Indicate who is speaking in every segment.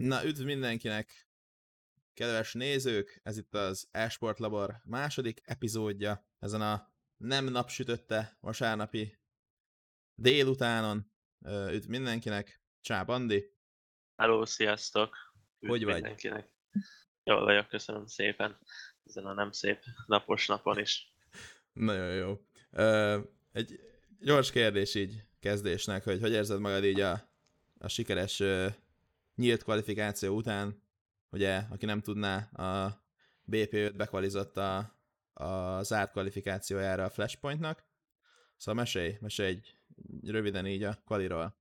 Speaker 1: Na, üdv mindenkinek, kedves nézők! Ez itt az Esport Labor második epizódja ezen a nem napsütötte vasárnapi délutánon. Üdv mindenkinek! Csá, Bandi!
Speaker 2: Hello, sziasztok!
Speaker 1: Üdv Hogy vagy?
Speaker 2: Mindenkinek. Jól vagyok, köszönöm szépen ezen a nem szép napos napon is.
Speaker 1: Nagyon jó. Egy gyors kérdés így kezdésnek, hogy hogy érzed magad így a, a sikeres nyílt kvalifikáció után, ugye, aki nem tudná, a BP5 bekvalizott a, a zárt kvalifikációjára a Flashpointnak. Szóval mesélj, mesélj egy röviden így a kvaliról.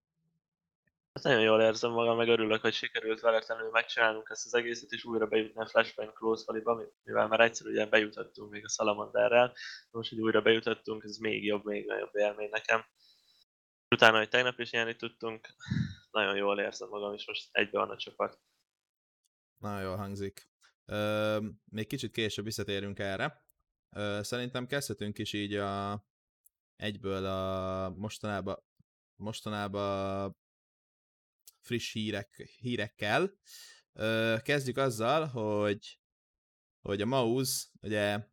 Speaker 2: Hát nagyon jól érzem magam, meg örülök, hogy sikerült veletlenül megcsinálnunk ezt az egészet, és újra bejutni a Flashpoint Close Valley-ba, mivel már egyszer ugye bejutottunk még a Salamanderrel, most, hogy újra bejutottunk, ez még jobb, még nagyobb élmény nekem. Utána, hogy tegnap is nyerni tudtunk, nagyon jól érzem magam, és most egybe van a csapat.
Speaker 1: Nagyon jól hangzik. Ö, még kicsit később visszatérünk erre. Ö, szerintem kezdhetünk is így a, egyből a mostanában, mostanában friss hírek, hírekkel. Ö, kezdjük azzal, hogy, hogy a Maus ugye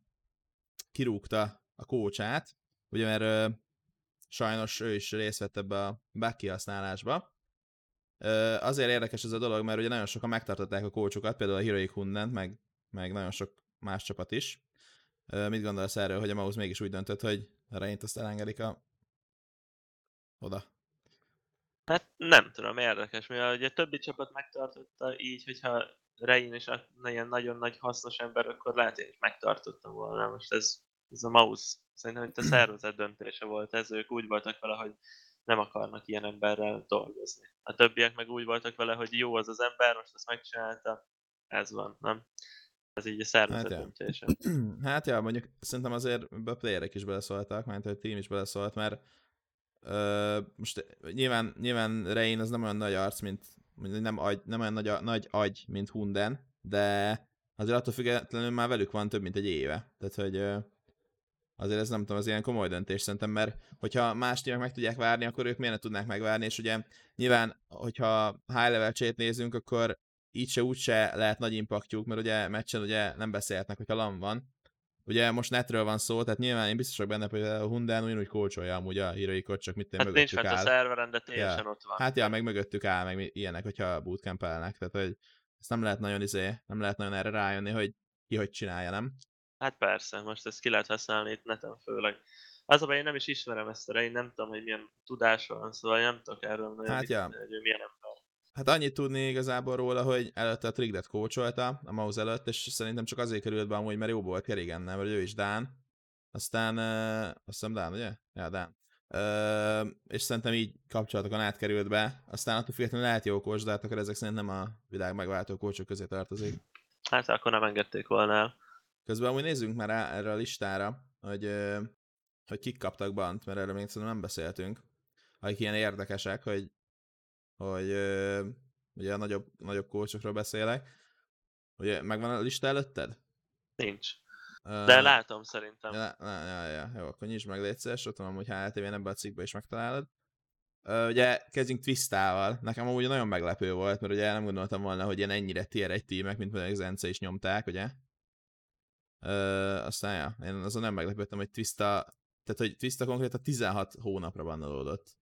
Speaker 1: kirúgta a kócsát, ugye mert sajnos ő is részt vett ebbe a bug kihasználásba. Azért érdekes ez a dolog, mert ugye nagyon sokan megtartották a kócsokat, például a Heroic Hunden, meg, meg nagyon sok más csapat is. Mit gondolsz erről, hogy a Maus mégis úgy döntött, hogy a Reint azt elengedik a... oda?
Speaker 2: Hát nem tudom, érdekes, mivel ugye többi csapat megtartotta így, hogyha Rein is ilyen nagyon nagy hasznos ember, akkor lehet én is megtartottam volna. Most ez, ez a Maus Szerintem itt a szervezet döntése volt ez, ők úgy voltak vele, hogy nem akarnak ilyen emberrel dolgozni. A többiek meg úgy voltak vele, hogy jó az az ember, most ezt megcsinálta, ez van, nem? Ez így a szervezet hát döntése.
Speaker 1: Hát ja, mondjuk szerintem azért a playerek is beleszóltak, mert a team is beleszólt, mert ö, most nyilván, nyilván Rein az nem olyan nagy arc, mint nem, agy, nem olyan nagy, nagy agy, mint Hunden, de azért attól függetlenül már velük van több mint egy éve. Tehát, hogy azért ez nem tudom, az ilyen komoly döntés szerintem, mert hogyha más tímek meg tudják várni, akkor ők miért ne tudnák megvárni, és ugye nyilván, hogyha high level csét nézünk, akkor így se úgy se lehet nagy impaktjuk, mert ugye meccsen ugye nem beszélhetnek, hogyha LAN van. Ugye most netről van szó, tehát nyilván én biztos vagyok benne, hogy a Hundán ugyanúgy kócsolja amúgy a híróikot, csak mit
Speaker 2: hát mögöttük áll. Hát a szerveren, de teljesen
Speaker 1: ja.
Speaker 2: ott van.
Speaker 1: Hát ja, meg mögöttük áll, meg ilyenek, hogyha bootcampelnek, tehát hogy ezt nem lehet nagyon izé, nem lehet nagyon erre rájönni, hogy ki hogy csinálja, nem?
Speaker 2: Hát persze, most ezt ki lehet használni itt neten főleg. Az a én nem is ismerem ezt a én nem tudom, hogy milyen tudása van, szóval nem tudok erről nagyon
Speaker 1: hát, ja.
Speaker 2: hogy ő milyen ember.
Speaker 1: Hát annyit tudni igazából róla, hogy előtte a Trigdet kócsolta a mouse előtt, és szerintem csak azért került be amúgy, mert jó volt Kerigennel, mert ő is Dán. Aztán, uh, azt hiszem Dán, ugye? Ja, Dán. Uh, és szerintem így kapcsolatokon átkerült be. Aztán attól függetlenül lehet jó kócs, de hát akkor ezek szerint nem a világ megváltó kócsok közé tartozik.
Speaker 2: Hát akkor nem engedték volna el.
Speaker 1: Közben amúgy nézzünk már rá erre a listára, hogy, hogy kik kaptak bant, mert erről még szerintem nem beszéltünk. Akik ilyen érdekesek, hogy, hogy ugye a nagyobb, nagyobb kócsokról beszélek. Ugye megvan a lista előtted?
Speaker 2: Nincs. De uh, látom szerintem.
Speaker 1: Ja, ja, ja, ja, jó, akkor nyisd meg légy szíves, ott van hogy HLTV-n ebben a cikkben is megtalálod. Uh, ugye kezdjünk Twistával. Nekem amúgy nagyon meglepő volt, mert ugye nem gondoltam volna, hogy ilyen ennyire tier egy tímek, mint például Zence is nyomták, ugye? Ö, aztán ja, én azon nem meglepődtem, hogy Twista, tehát hogy Twista konkrétan 16 hónapra bannolódott.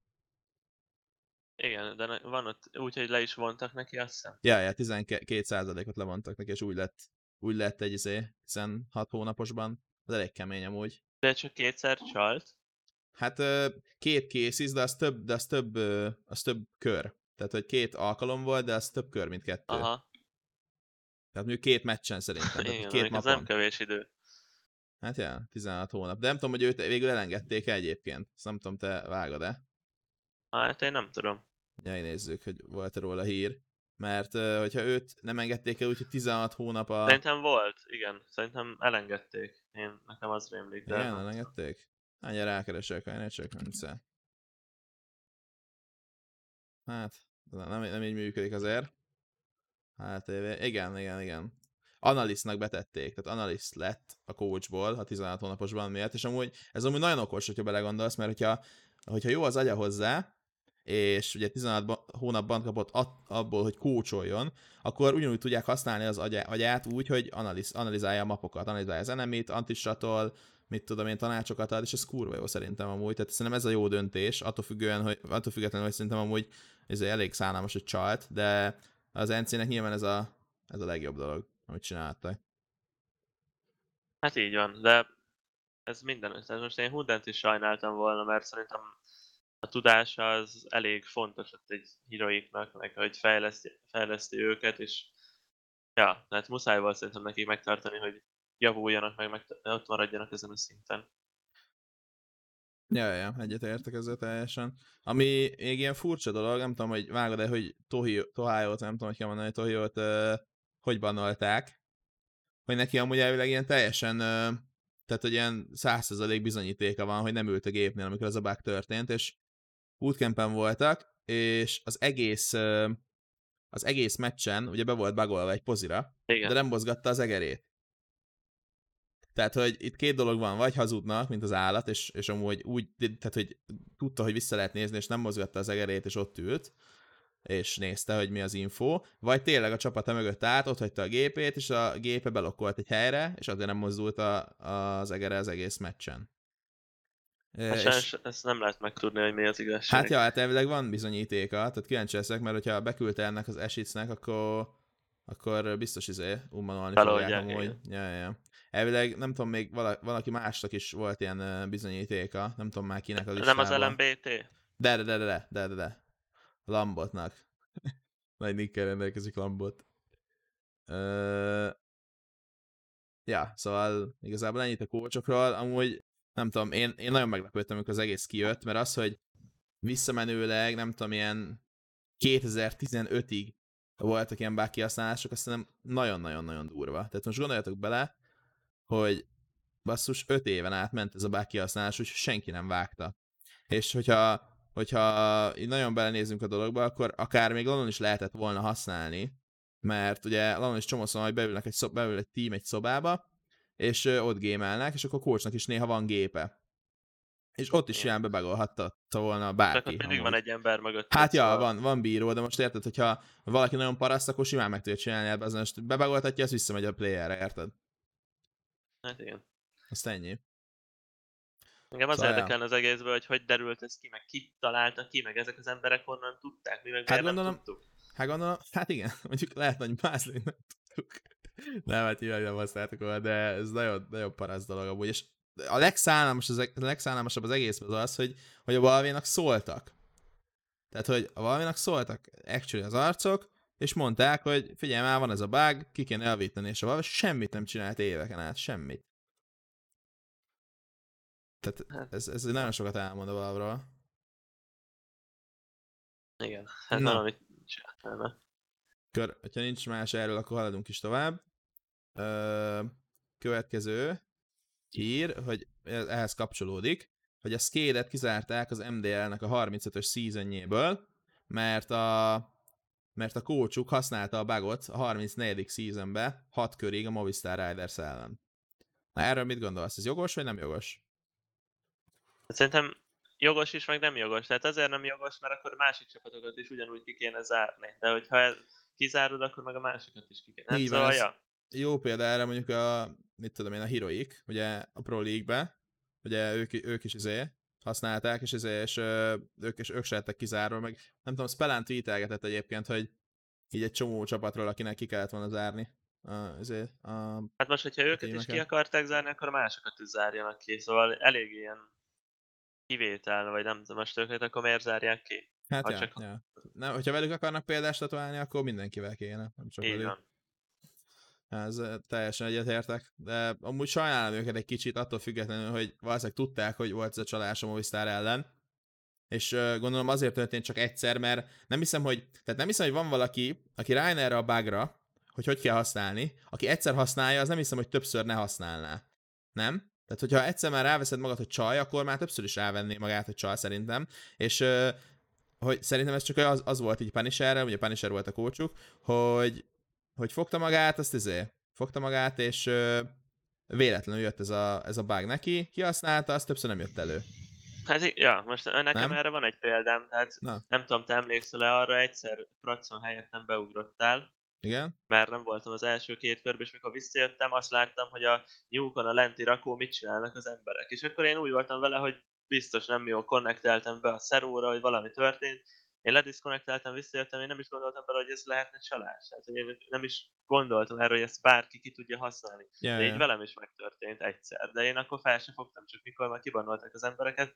Speaker 2: Igen, de van ott úgy, hogy le is vontak neki, azt hiszem.
Speaker 1: Ja, ja, 12%-ot levontak neki, és úgy lett, úgy lett egy izé, 16 hónaposban. Az elég kemény amúgy.
Speaker 2: De csak kétszer csalt?
Speaker 1: Hát két készíz, de az több, de az több, az több kör. Tehát, hogy két alkalom volt, de az több kör, mint kettő. Aha. Tehát mondjuk két meccsen szerintem.
Speaker 2: Igen,
Speaker 1: két
Speaker 2: napon. nem kevés idő.
Speaker 1: Hát ja, 16 hónap. De nem tudom, hogy őt végül elengedték -e egyébként. Ezt nem tudom, te vágod-e?
Speaker 2: Hát én nem tudom.
Speaker 1: Ja, nézzük, hogy volt -e róla hír. Mert hogyha őt nem engedték el, úgyhogy 16 hónap a...
Speaker 2: Szerintem volt, igen. Szerintem elengedték. Én, nekem az rémlik.
Speaker 1: De igen, elengedték? Ennyi rákeresek, ennyi csak nem Hát, nem, nem így működik azért. HTV, igen, igen, igen. Analisztnak betették, tehát analiszt lett a coachból a 16 hónaposban miatt, és amúgy ez amúgy nagyon okos, hogyha belegondolsz, mert hogyha, hogyha jó az agya hozzá, és ugye 16 ba- hónapban kapott abból, hogy kócsoljon, akkor ugyanúgy tudják használni az agyá- agyát úgy, hogy analiz- analizálja a mapokat, analizálja az enemit, antistratol, mit tudom én, tanácsokat ad, és ez kurva jó szerintem amúgy. Tehát szerintem ez a jó döntés, attól, függően, hogy, attól függetlenül, hogy szerintem amúgy ez elég szánalmas, hogy csalt, de az NC-nek nyilván ez a, ez a legjobb dolog, amit csináltak.
Speaker 2: Hát így van, de ez minden. Tehát most én Hundent is sajnáltam volna, mert szerintem a tudása az elég fontos ott egy heroiknak, meg hogy fejleszti, fejleszti őket, és ja, tehát muszáj volt szerintem nekik megtartani, hogy javuljanak, meg, meg ott maradjanak ezen a szinten.
Speaker 1: Ja, ja, egyetértek ezzel teljesen. Ami még ilyen furcsa dolog, nem tudom, hogy vágod-e, hogy Tohio, Tohio-t, nem tudom, hogy kell mondani, Tohio-t uh, hogy banolták, hogy neki amúgy elvileg ilyen teljesen, uh, tehát hogy ilyen százszerzalék bizonyítéka van, hogy nem ült a gépnél, amikor az a bug történt, és bootcampen voltak, és az egész uh, az egész meccsen ugye be volt bugolva egy pozira,
Speaker 2: Igen.
Speaker 1: de nem mozgatta az egerét. Tehát, hogy itt két dolog van, vagy hazudnak, mint az állat, és, és amúgy úgy, tehát, hogy tudta, hogy vissza lehet nézni, és nem mozgatta az egerét, és ott ült, és nézte, hogy mi az info, vagy tényleg a csapata mögött állt, ott hagyta a gépét, és a gépe belokkolt egy helyre, és azért nem mozdult a, az egere az egész meccsen.
Speaker 2: Hát sajnos ezt nem lehet megtudni, hogy mi az igazság.
Speaker 1: Hát ja, hát elvileg van bizonyítéka, tehát kíváncsi leszek, mert hogyha beküldte ennek az esicnek, akkor, akkor biztos izé ummanolni fogják
Speaker 2: Feloldják,
Speaker 1: amúgy. Ja, ja, ja. Elvileg nem tudom, még vala, valaki másnak is volt ilyen bizonyítéka, nem tudom már kinek a
Speaker 2: nem az
Speaker 1: listában.
Speaker 2: LMBT?
Speaker 1: De, de, de, de, de, de, de, de. Lambotnak. Nagy nickkel rendelkezik Lambot. Ö... Ja, szóval igazából ennyit a kócsokról. Amúgy nem tudom, én, én nagyon meglepődtem, amikor az egész kijött, mert az, hogy visszamenőleg, nem tudom, ilyen 2015-ig voltak ilyen bug kihasználások, azt nem nagyon-nagyon-nagyon durva. Tehát most gondoljatok bele, hogy basszus 5 éven át ment ez a bug kihasználás, úgyhogy senki nem vágta. És hogyha, hogyha így nagyon belenézünk a dologba, akkor akár még Lanon is lehetett volna használni, mert ugye Lanon is csomószor, hogy beülnek egy, szob, beül egy team egy szobába, és ott gémelnek, és akkor a coachnak is néha van gépe. És ott is ilyen bebagolhatta volna
Speaker 2: Csak
Speaker 1: bárki.
Speaker 2: ott mindig van egy ember mögött.
Speaker 1: Hát ja, van, van bíró, de most érted, hogyha valaki nagyon paraszt, akkor simán meg tudja csinálni ebbe, az most bebagoltatja, az visszamegy a playerre, érted?
Speaker 2: Hát igen.
Speaker 1: Azt ennyi.
Speaker 2: Engem az
Speaker 1: Szóval, ja.
Speaker 2: érdekelne az egészből, hogy hogy derült ez ki, meg ki találta ki, meg ezek az emberek honnan tudták, mi meg
Speaker 1: Hát gondolom-
Speaker 2: nem tudtuk.
Speaker 1: Hát gondolom, hát igen, mondjuk lehet nagy mázli, nem tudtuk. Nem, hát nyilván nem használtuk volna, de ez nagyon, nagyon paraszt dolog amúgy, és a legszállalmas, az, a legszállalmasabb az egész az az, hogy, hogy a Valvénak szóltak. Tehát, hogy a Valvénak szóltak actually az arcok, és mondták, hogy figyelj már, van ez a bug, ki kéne elvíteni, és a Valve semmit nem csinált éveken át, semmit. Tehát
Speaker 2: Hát.
Speaker 1: ez, ez nagyon sokat elmond a Valve-ról.
Speaker 2: Igen, hát
Speaker 1: Na.
Speaker 2: valamit csinálna.
Speaker 1: Kör, hogyha nincs más erről, akkor haladunk is tovább. Ö, következő hír, hogy ehhez kapcsolódik, hogy a Skate-et kizárták az MDL-nek a 35-ös seasonjéből, mert a mert a kócsuk használta a bugot a 34. seasonbe 6 körig a Movistar Riders ellen. Na erről mit gondolsz? Ez jogos vagy nem jogos?
Speaker 2: Szerintem jogos is, meg nem jogos. Tehát azért nem jogos, mert akkor a másik csapatokat is ugyanúgy ki kéne zárni. De hogyha ez kizárod, akkor meg a másikat is ki kéne. Hát
Speaker 1: Így van,
Speaker 2: szóval, ja.
Speaker 1: jó példa erre mondjuk a, mit tudom én, a Heroic, ugye a Pro League-be, ugye ők, ők is izé használták, és, izé, és ö, ők, és ők se lettek kizárva, meg nem tudom, Spellán tweetelgetett egyébként, hogy így egy csomó csapatról, akinek ki kellett volna zárni. A, izé, a,
Speaker 2: Hát most, hogyha őket is ki akarták zárni, akkor másokat is zárjanak ki. Szóval elég ilyen kivétel, vagy nem tudom, most őket akkor miért zárják ki?
Speaker 1: hát
Speaker 2: Ha
Speaker 1: ja,
Speaker 2: csak-
Speaker 1: ja. Nem, hogyha velük akarnak példást tetoválni, akkor mindenkivel kéne, nem csak
Speaker 2: Így
Speaker 1: velük.
Speaker 2: van.
Speaker 1: Ez ö, teljesen egyetértek, de amúgy sajnálom őket egy kicsit, attól függetlenül, hogy valószínűleg tudták, hogy volt ez a csalás a Movistar ellen, és ö, gondolom azért történt csak egyszer, mert nem hiszem, hogy, tehát nem hiszem, hogy van valaki, aki rájön erre a bugra, hogy hogy kell használni, aki egyszer használja, az nem hiszem, hogy többször ne használná. Nem? Tehát, hogyha egyszer már ráveszed magad, hogy csaj, akkor már többször is rávenné magát, hogy csaj, szerintem. És ö, hogy szerintem ez csak az, az volt így Punisherrel, ugye Punisher volt a kócsuk, hogy, hogy fogta magát, azt izé, fogta magát, és ö, véletlenül jött ez a, ez a bug neki, kihasználta, az többször nem jött elő.
Speaker 2: Hát ja, most nekem
Speaker 1: Nem?
Speaker 2: erre van egy példám, tehát
Speaker 1: Na.
Speaker 2: nem tudom, te emlékszel-e arra, egyszer Pracon helyett nem beugrottál,
Speaker 1: Igen?
Speaker 2: mert nem voltam az első két körben, és mikor visszajöttem, azt láttam, hogy a nyúkon a lenti rakó mit csinálnak az emberek. És akkor én úgy voltam vele, hogy biztos nem jó, konnekteltem be a szeróra, hogy valami történt. Én lediszkonnekteltem, visszajöttem, én nem is gondoltam bele, hogy ez lehetne csalás. Tehát, hogy én nem is gondoltam erre, hogy ezt bárki ki tudja használni.
Speaker 1: Ja,
Speaker 2: De így velem is megtörtént egyszer. De én akkor fel sem fogtam, csak mikor már kibanolták az embereket,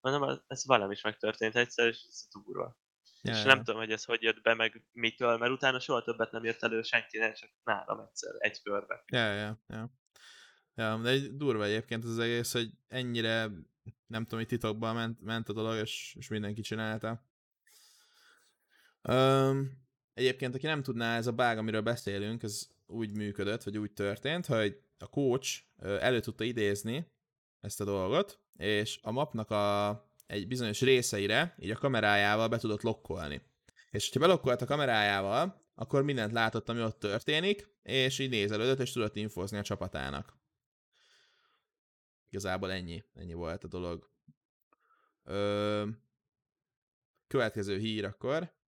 Speaker 2: mondom, ez velem is megtörtént egyszer, és ez durva.
Speaker 1: ja,
Speaker 2: és nem tudom, hogy ez hogy jött be, meg mitől, mert utána soha többet nem jött elő senkinek, csak nálam egyszer, egy körbe.
Speaker 1: Ja, ja, ja. Ja, de egy durva egyébként az egész, hogy ennyire, nem tudom, hogy titokban ment, ment a dolog, és, és mindenki csinálta. Um, egyébként, aki nem tudná, ez a bág, amiről beszélünk, ez úgy működött, vagy úgy történt, hogy a coach elő tudta idézni ezt a dolgot, és a mapnak a, egy bizonyos részeire, így a kamerájával be tudott lokkolni. És ha belokkolt a kamerájával, akkor mindent látott, ami ott történik, és így nézelődött, és tudott infozni a csapatának. Igazából ennyi. Ennyi volt a dolog. Ö, következő hír akkor.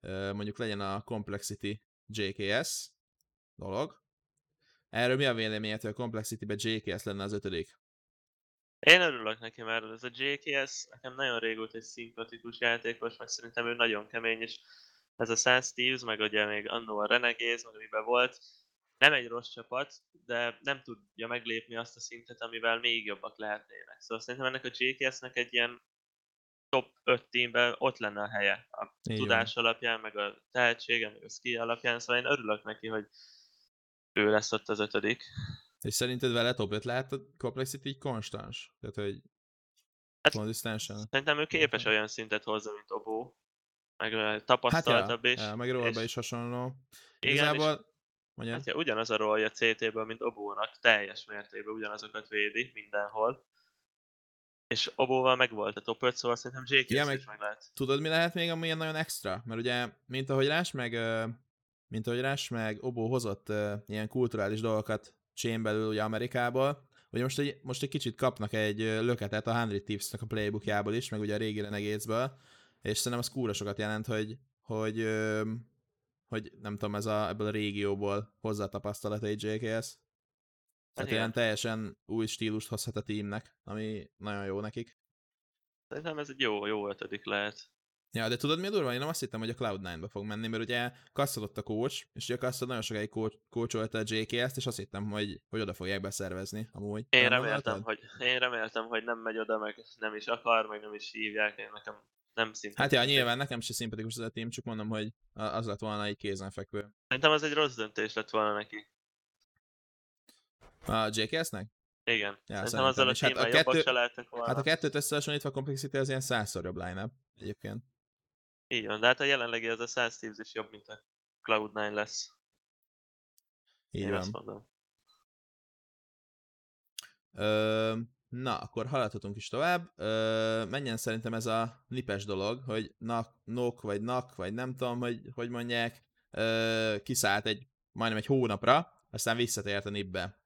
Speaker 1: Mondjuk legyen a Complexity JKS dolog. Erről mi a véleményed, hogy a Complexity-be JKS lenne az ötödik?
Speaker 2: Én örülök neki, mert ez a JKS nekem nagyon régóta egy szimpatikus játékos, meg szerintem ő nagyon kemény, és ez a Sans Steves, meg ugye még annó a Renegades, meg amiben volt, nem egy rossz csapat, de nem tudja meglépni azt a szintet, amivel még jobbak lehetnének. Szóval szerintem ennek a JKS-nek egy ilyen top 5 teamben ott lenne a helye. A
Speaker 1: van.
Speaker 2: tudás alapján, meg a tehetsége, meg a skill alapján, szóval én örülök neki, hogy ő lesz ott az ötödik.
Speaker 1: És szerinted vele top 5 lehet a Complexity így konstans? Tehát, hogy
Speaker 2: Hát-
Speaker 1: konzisztensen?
Speaker 2: Szerintem ő képes olyan szintet hozni, mint Obó, meg
Speaker 1: Hát
Speaker 2: tapasztaltabb is.
Speaker 1: ja, meg Rolba
Speaker 2: és-
Speaker 1: is hasonló.
Speaker 2: Igen,
Speaker 1: Igazából, mondjad,
Speaker 2: Hát ja, ugyanaz a rolja CT-ből, mint Obónak, teljes mértékben ugyanazokat védi mindenhol. És Obóval meg volt a top 5, szóval szerintem
Speaker 1: Igen,
Speaker 2: ja,
Speaker 1: meg-
Speaker 2: is meg lehet.
Speaker 1: tudod mi lehet még ami ilyen nagyon extra? Mert ugye, mint ahogy Rás meg, mint ahogy Rás meg Obó hozott ilyen kulturális dolgokat chain belül ugye Amerikából, hogy most egy, most egy kicsit kapnak egy löketet a 100 Tips-nek a playbookjából is, meg ugye a régi Renegades-ből, és szerintem az kúra sokat jelent, hogy, hogy, hogy nem tudom, ez a, ebből a régióból hozzá a tapasztalat egy JKS. Tehát ilyen teljesen új stílust hozhat a teamnek, ami nagyon jó nekik.
Speaker 2: Szerintem ez egy jó, jó ötödik lehet.
Speaker 1: Ja, de tudod mi a durva? Én nem azt hittem, hogy a Cloud9-ba fog menni, mert ugye kasszadott a coach, és ugye a kasszad nagyon sokáig coacholta a JKS-t, és azt hittem, hogy, hogy oda fogják beszervezni, amúgy.
Speaker 2: Én
Speaker 1: Nem
Speaker 2: reméltem, hogy, én reméltem, hogy nem megy oda, meg nem is akar, meg nem is hívják, én nekem nem szimpatikus.
Speaker 1: Hát ja, nyilván nekem se szimpatikus ez a team, csak mondom, hogy az lett volna egy kézenfekvő.
Speaker 2: Szerintem az egy rossz döntés lett volna neki.
Speaker 1: A JKS-nek?
Speaker 2: Igen.
Speaker 1: Ja,
Speaker 2: Szerintem azzal a.
Speaker 1: Hát a kettő-
Speaker 2: volna.
Speaker 1: Hát a kettőt összehasonlítva a Complexity az ilyen százszor jobb line egyébként.
Speaker 2: Így van, de hát a jelenlegi az a 100 Thieves is jobb, mint a Cloud9 lesz.
Speaker 1: Így
Speaker 2: én
Speaker 1: van.
Speaker 2: azt mondom.
Speaker 1: Ö, na, akkor haladhatunk is tovább. Ö, menjen szerintem ez a nipes dolog, hogy nak, nok, vagy nak, vagy nem tudom, hogy hogy mondják, ö, kiszállt egy, majdnem egy hónapra, aztán visszatért a nipbe.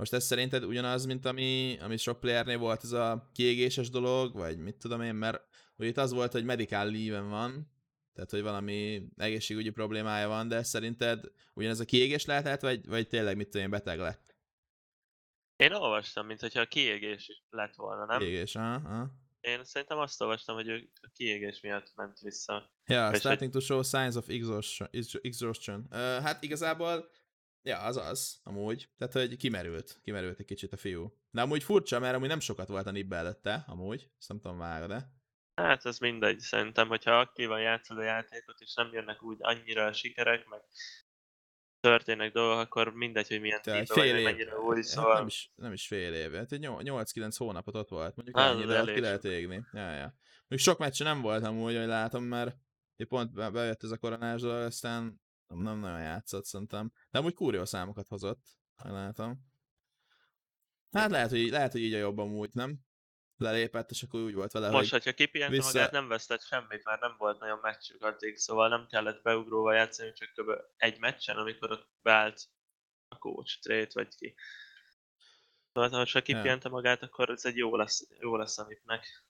Speaker 1: Most ez szerinted ugyanaz, mint ami, ami sok playernél volt ez a kiégéses dolog, vagy mit tudom én, mert ugye itt az volt, hogy medical leave van, tehát hogy valami egészségügyi problémája van, de szerinted ugyanez a kiégés lehetett, vagy, vagy tényleg mit tudom én, beteg lett?
Speaker 2: Én olvastam, mint hogyha a kiégés is lett volna, nem?
Speaker 1: Kiégés, aha, aha.
Speaker 2: Én szerintem azt olvastam, hogy ő a kiégés miatt ment vissza.
Speaker 1: Ja,
Speaker 2: És
Speaker 1: starting to show signs of exhaustion. exha- exhaustion. Uh, hát igazából, ja, az az, amúgy. Tehát, hogy kimerült. Kimerült egy kicsit a fiú. De amúgy furcsa, mert amúgy nem sokat volt a nibbe előtte, amúgy. Ezt nem tudom vágod, de.
Speaker 2: Hát ez mindegy, szerintem, hogyha aktívan játszod a játékot, és nem jönnek úgy annyira a sikerek, meg történnek dolgok, akkor mindegy, hogy milyen
Speaker 1: Te egy
Speaker 2: tímben vagy,
Speaker 1: fél
Speaker 2: hogy
Speaker 1: év.
Speaker 2: mennyire új,
Speaker 1: hát
Speaker 2: szóval...
Speaker 1: nem, is, nem is fél év. Hát egy nyol- 8-9 hónapot ott volt. Mondjuk
Speaker 2: Hát,
Speaker 1: ennyi,
Speaker 2: az
Speaker 1: de ott ki lehet égni. Ja, ja. Még sok meccse nem volt amúgy, hogy látom, mert pont be- bejött ez a koronás dolog, aztán nem, nem nagyon játszott szerintem. De amúgy kurva számokat hozott, ha látom. Hát lehet, hogy, lehet, hogy így a jobb amúgy, nem? Lelépett, és akkor úgy volt vele,
Speaker 2: Most,
Speaker 1: hogy
Speaker 2: hogyha kipihente
Speaker 1: vissza-
Speaker 2: magát, nem vesztett semmit, mert nem volt nagyon meccsük addig, szóval nem kellett beugróval játszani, csak kb. egy meccsen, amikor ott beállt a coach, trade vagy ki. Szóval, ha csak kipihente magát, akkor ez egy jó lesz, jó lesz a MIP-nek.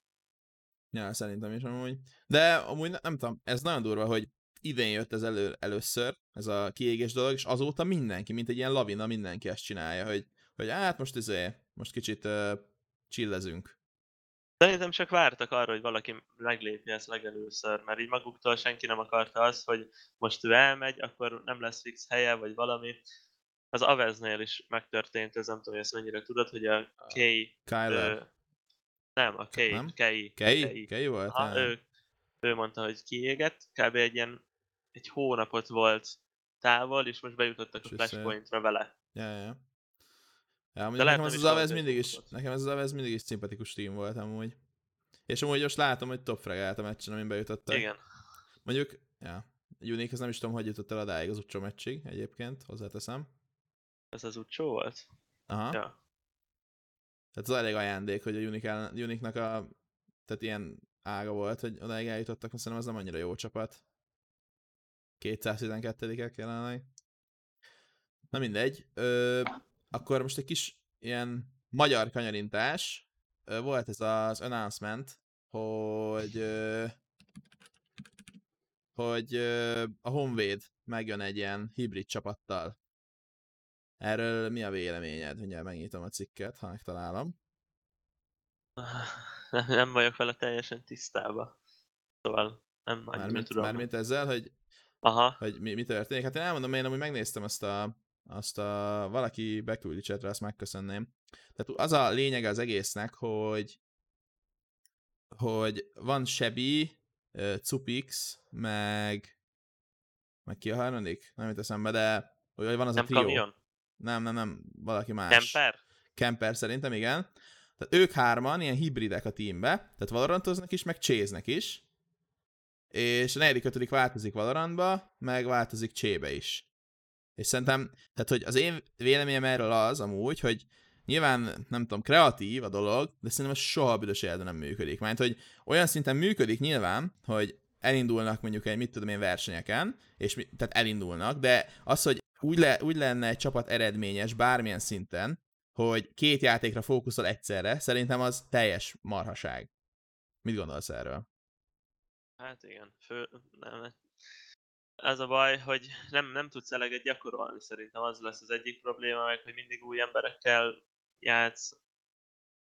Speaker 1: Ja, szerintem is amúgy. De amúgy ne- nem tudom, ez nagyon durva, hogy idén jött ez elő, először, ez a kiégés dolog, és azóta mindenki, mint egy ilyen lavina, mindenki ezt csinálja, hogy, hogy hát most izé, most kicsit uh, chillezünk.
Speaker 2: Szerintem csak vártak arra, hogy valaki meglépje ezt legelőször, mert így maguktól senki nem akarta azt, hogy most ő elmegy, akkor nem lesz fix helye, vagy valami. Az Aveznél is megtörtént, ez nem tudom, hogy ezt mennyire tudod, hogy a Kay...
Speaker 1: Kyler.
Speaker 2: Ö, nem, a Kay,
Speaker 1: Nem?
Speaker 2: Kay.
Speaker 1: Kei? Kei volt? Ja.
Speaker 2: ő, ő mondta, hogy kiégett, kb. egy ilyen egy hónapot volt távol, és most bejutottak a
Speaker 1: És vissza-
Speaker 2: Flashpointra vele.
Speaker 1: Ja, ja, ja.
Speaker 2: De
Speaker 1: nekem ez az
Speaker 2: is
Speaker 1: Avez
Speaker 2: volt
Speaker 1: mindig is, nekem ez az Avez mindig is szimpatikus team volt amúgy. És amúgy most látom, hogy top fregált a meccsen, amin bejutottak.
Speaker 2: Igen.
Speaker 1: Mondjuk, ja, Unique, az nem is tudom, hogy jutott el odáig az utcsó meccsig egyébként, hozzáteszem.
Speaker 2: Ez az utcsó volt?
Speaker 1: Aha.
Speaker 2: Ja.
Speaker 1: Tehát az elég ajándék, hogy a Unique-nak a, tehát ilyen ága volt, hogy odáig eljutottak, szerintem ez nem annyira jó csapat. 212-ek jelenleg. Na mindegy. Ö, akkor most egy kis ilyen magyar kanyarintás. Ö, volt ez az announcement, hogy ö, hogy ö, a Honvéd megjön egy ilyen hibrid csapattal. Erről mi a véleményed? Mindjárt megnyitom a cikket, ha megtalálom.
Speaker 2: Nem, nem vagyok vele teljesen tisztában. Szóval nem annyira
Speaker 1: Mármint,
Speaker 2: tudom.
Speaker 1: mármint ezzel, hogy,
Speaker 2: Aha,
Speaker 1: hogy mi, mi történik. Hát én elmondom, én amúgy megnéztem azt a, azt a valaki beküldi chatre, azt megköszönném. Tehát az a lényege az egésznek, hogy hogy van Sebi, Cupix, meg meg ki a harmadik? Nem jut eszembe, de hogy van az
Speaker 2: nem
Speaker 1: a trió.
Speaker 2: kamion?
Speaker 1: Nem, nem, nem, valaki más.
Speaker 2: Kemper?
Speaker 1: Kemper szerintem, igen. Tehát ők hárman ilyen hibridek a teambe, tehát Valorantoznak is, meg cséznek is. És a negyedik, ötödik változik Valorantba, meg változik csébe is. És szerintem, tehát hogy az én véleményem erről az amúgy, hogy nyilván, nem tudom, kreatív a dolog, de szerintem ez soha büdös életben nem működik. Mert hogy olyan szinten működik nyilván, hogy elindulnak mondjuk egy, mit tudom én, versenyeken, és mi, tehát elindulnak, de az, hogy úgy, le, úgy lenne egy csapat eredményes bármilyen szinten, hogy két játékra fókuszol egyszerre, szerintem az teljes marhaság. Mit gondolsz erről?
Speaker 2: Hát igen, fő, nem, ez a baj, hogy nem, nem tudsz eleget gyakorolni szerintem, az lesz az egyik probléma, meg hogy mindig új emberekkel játsz,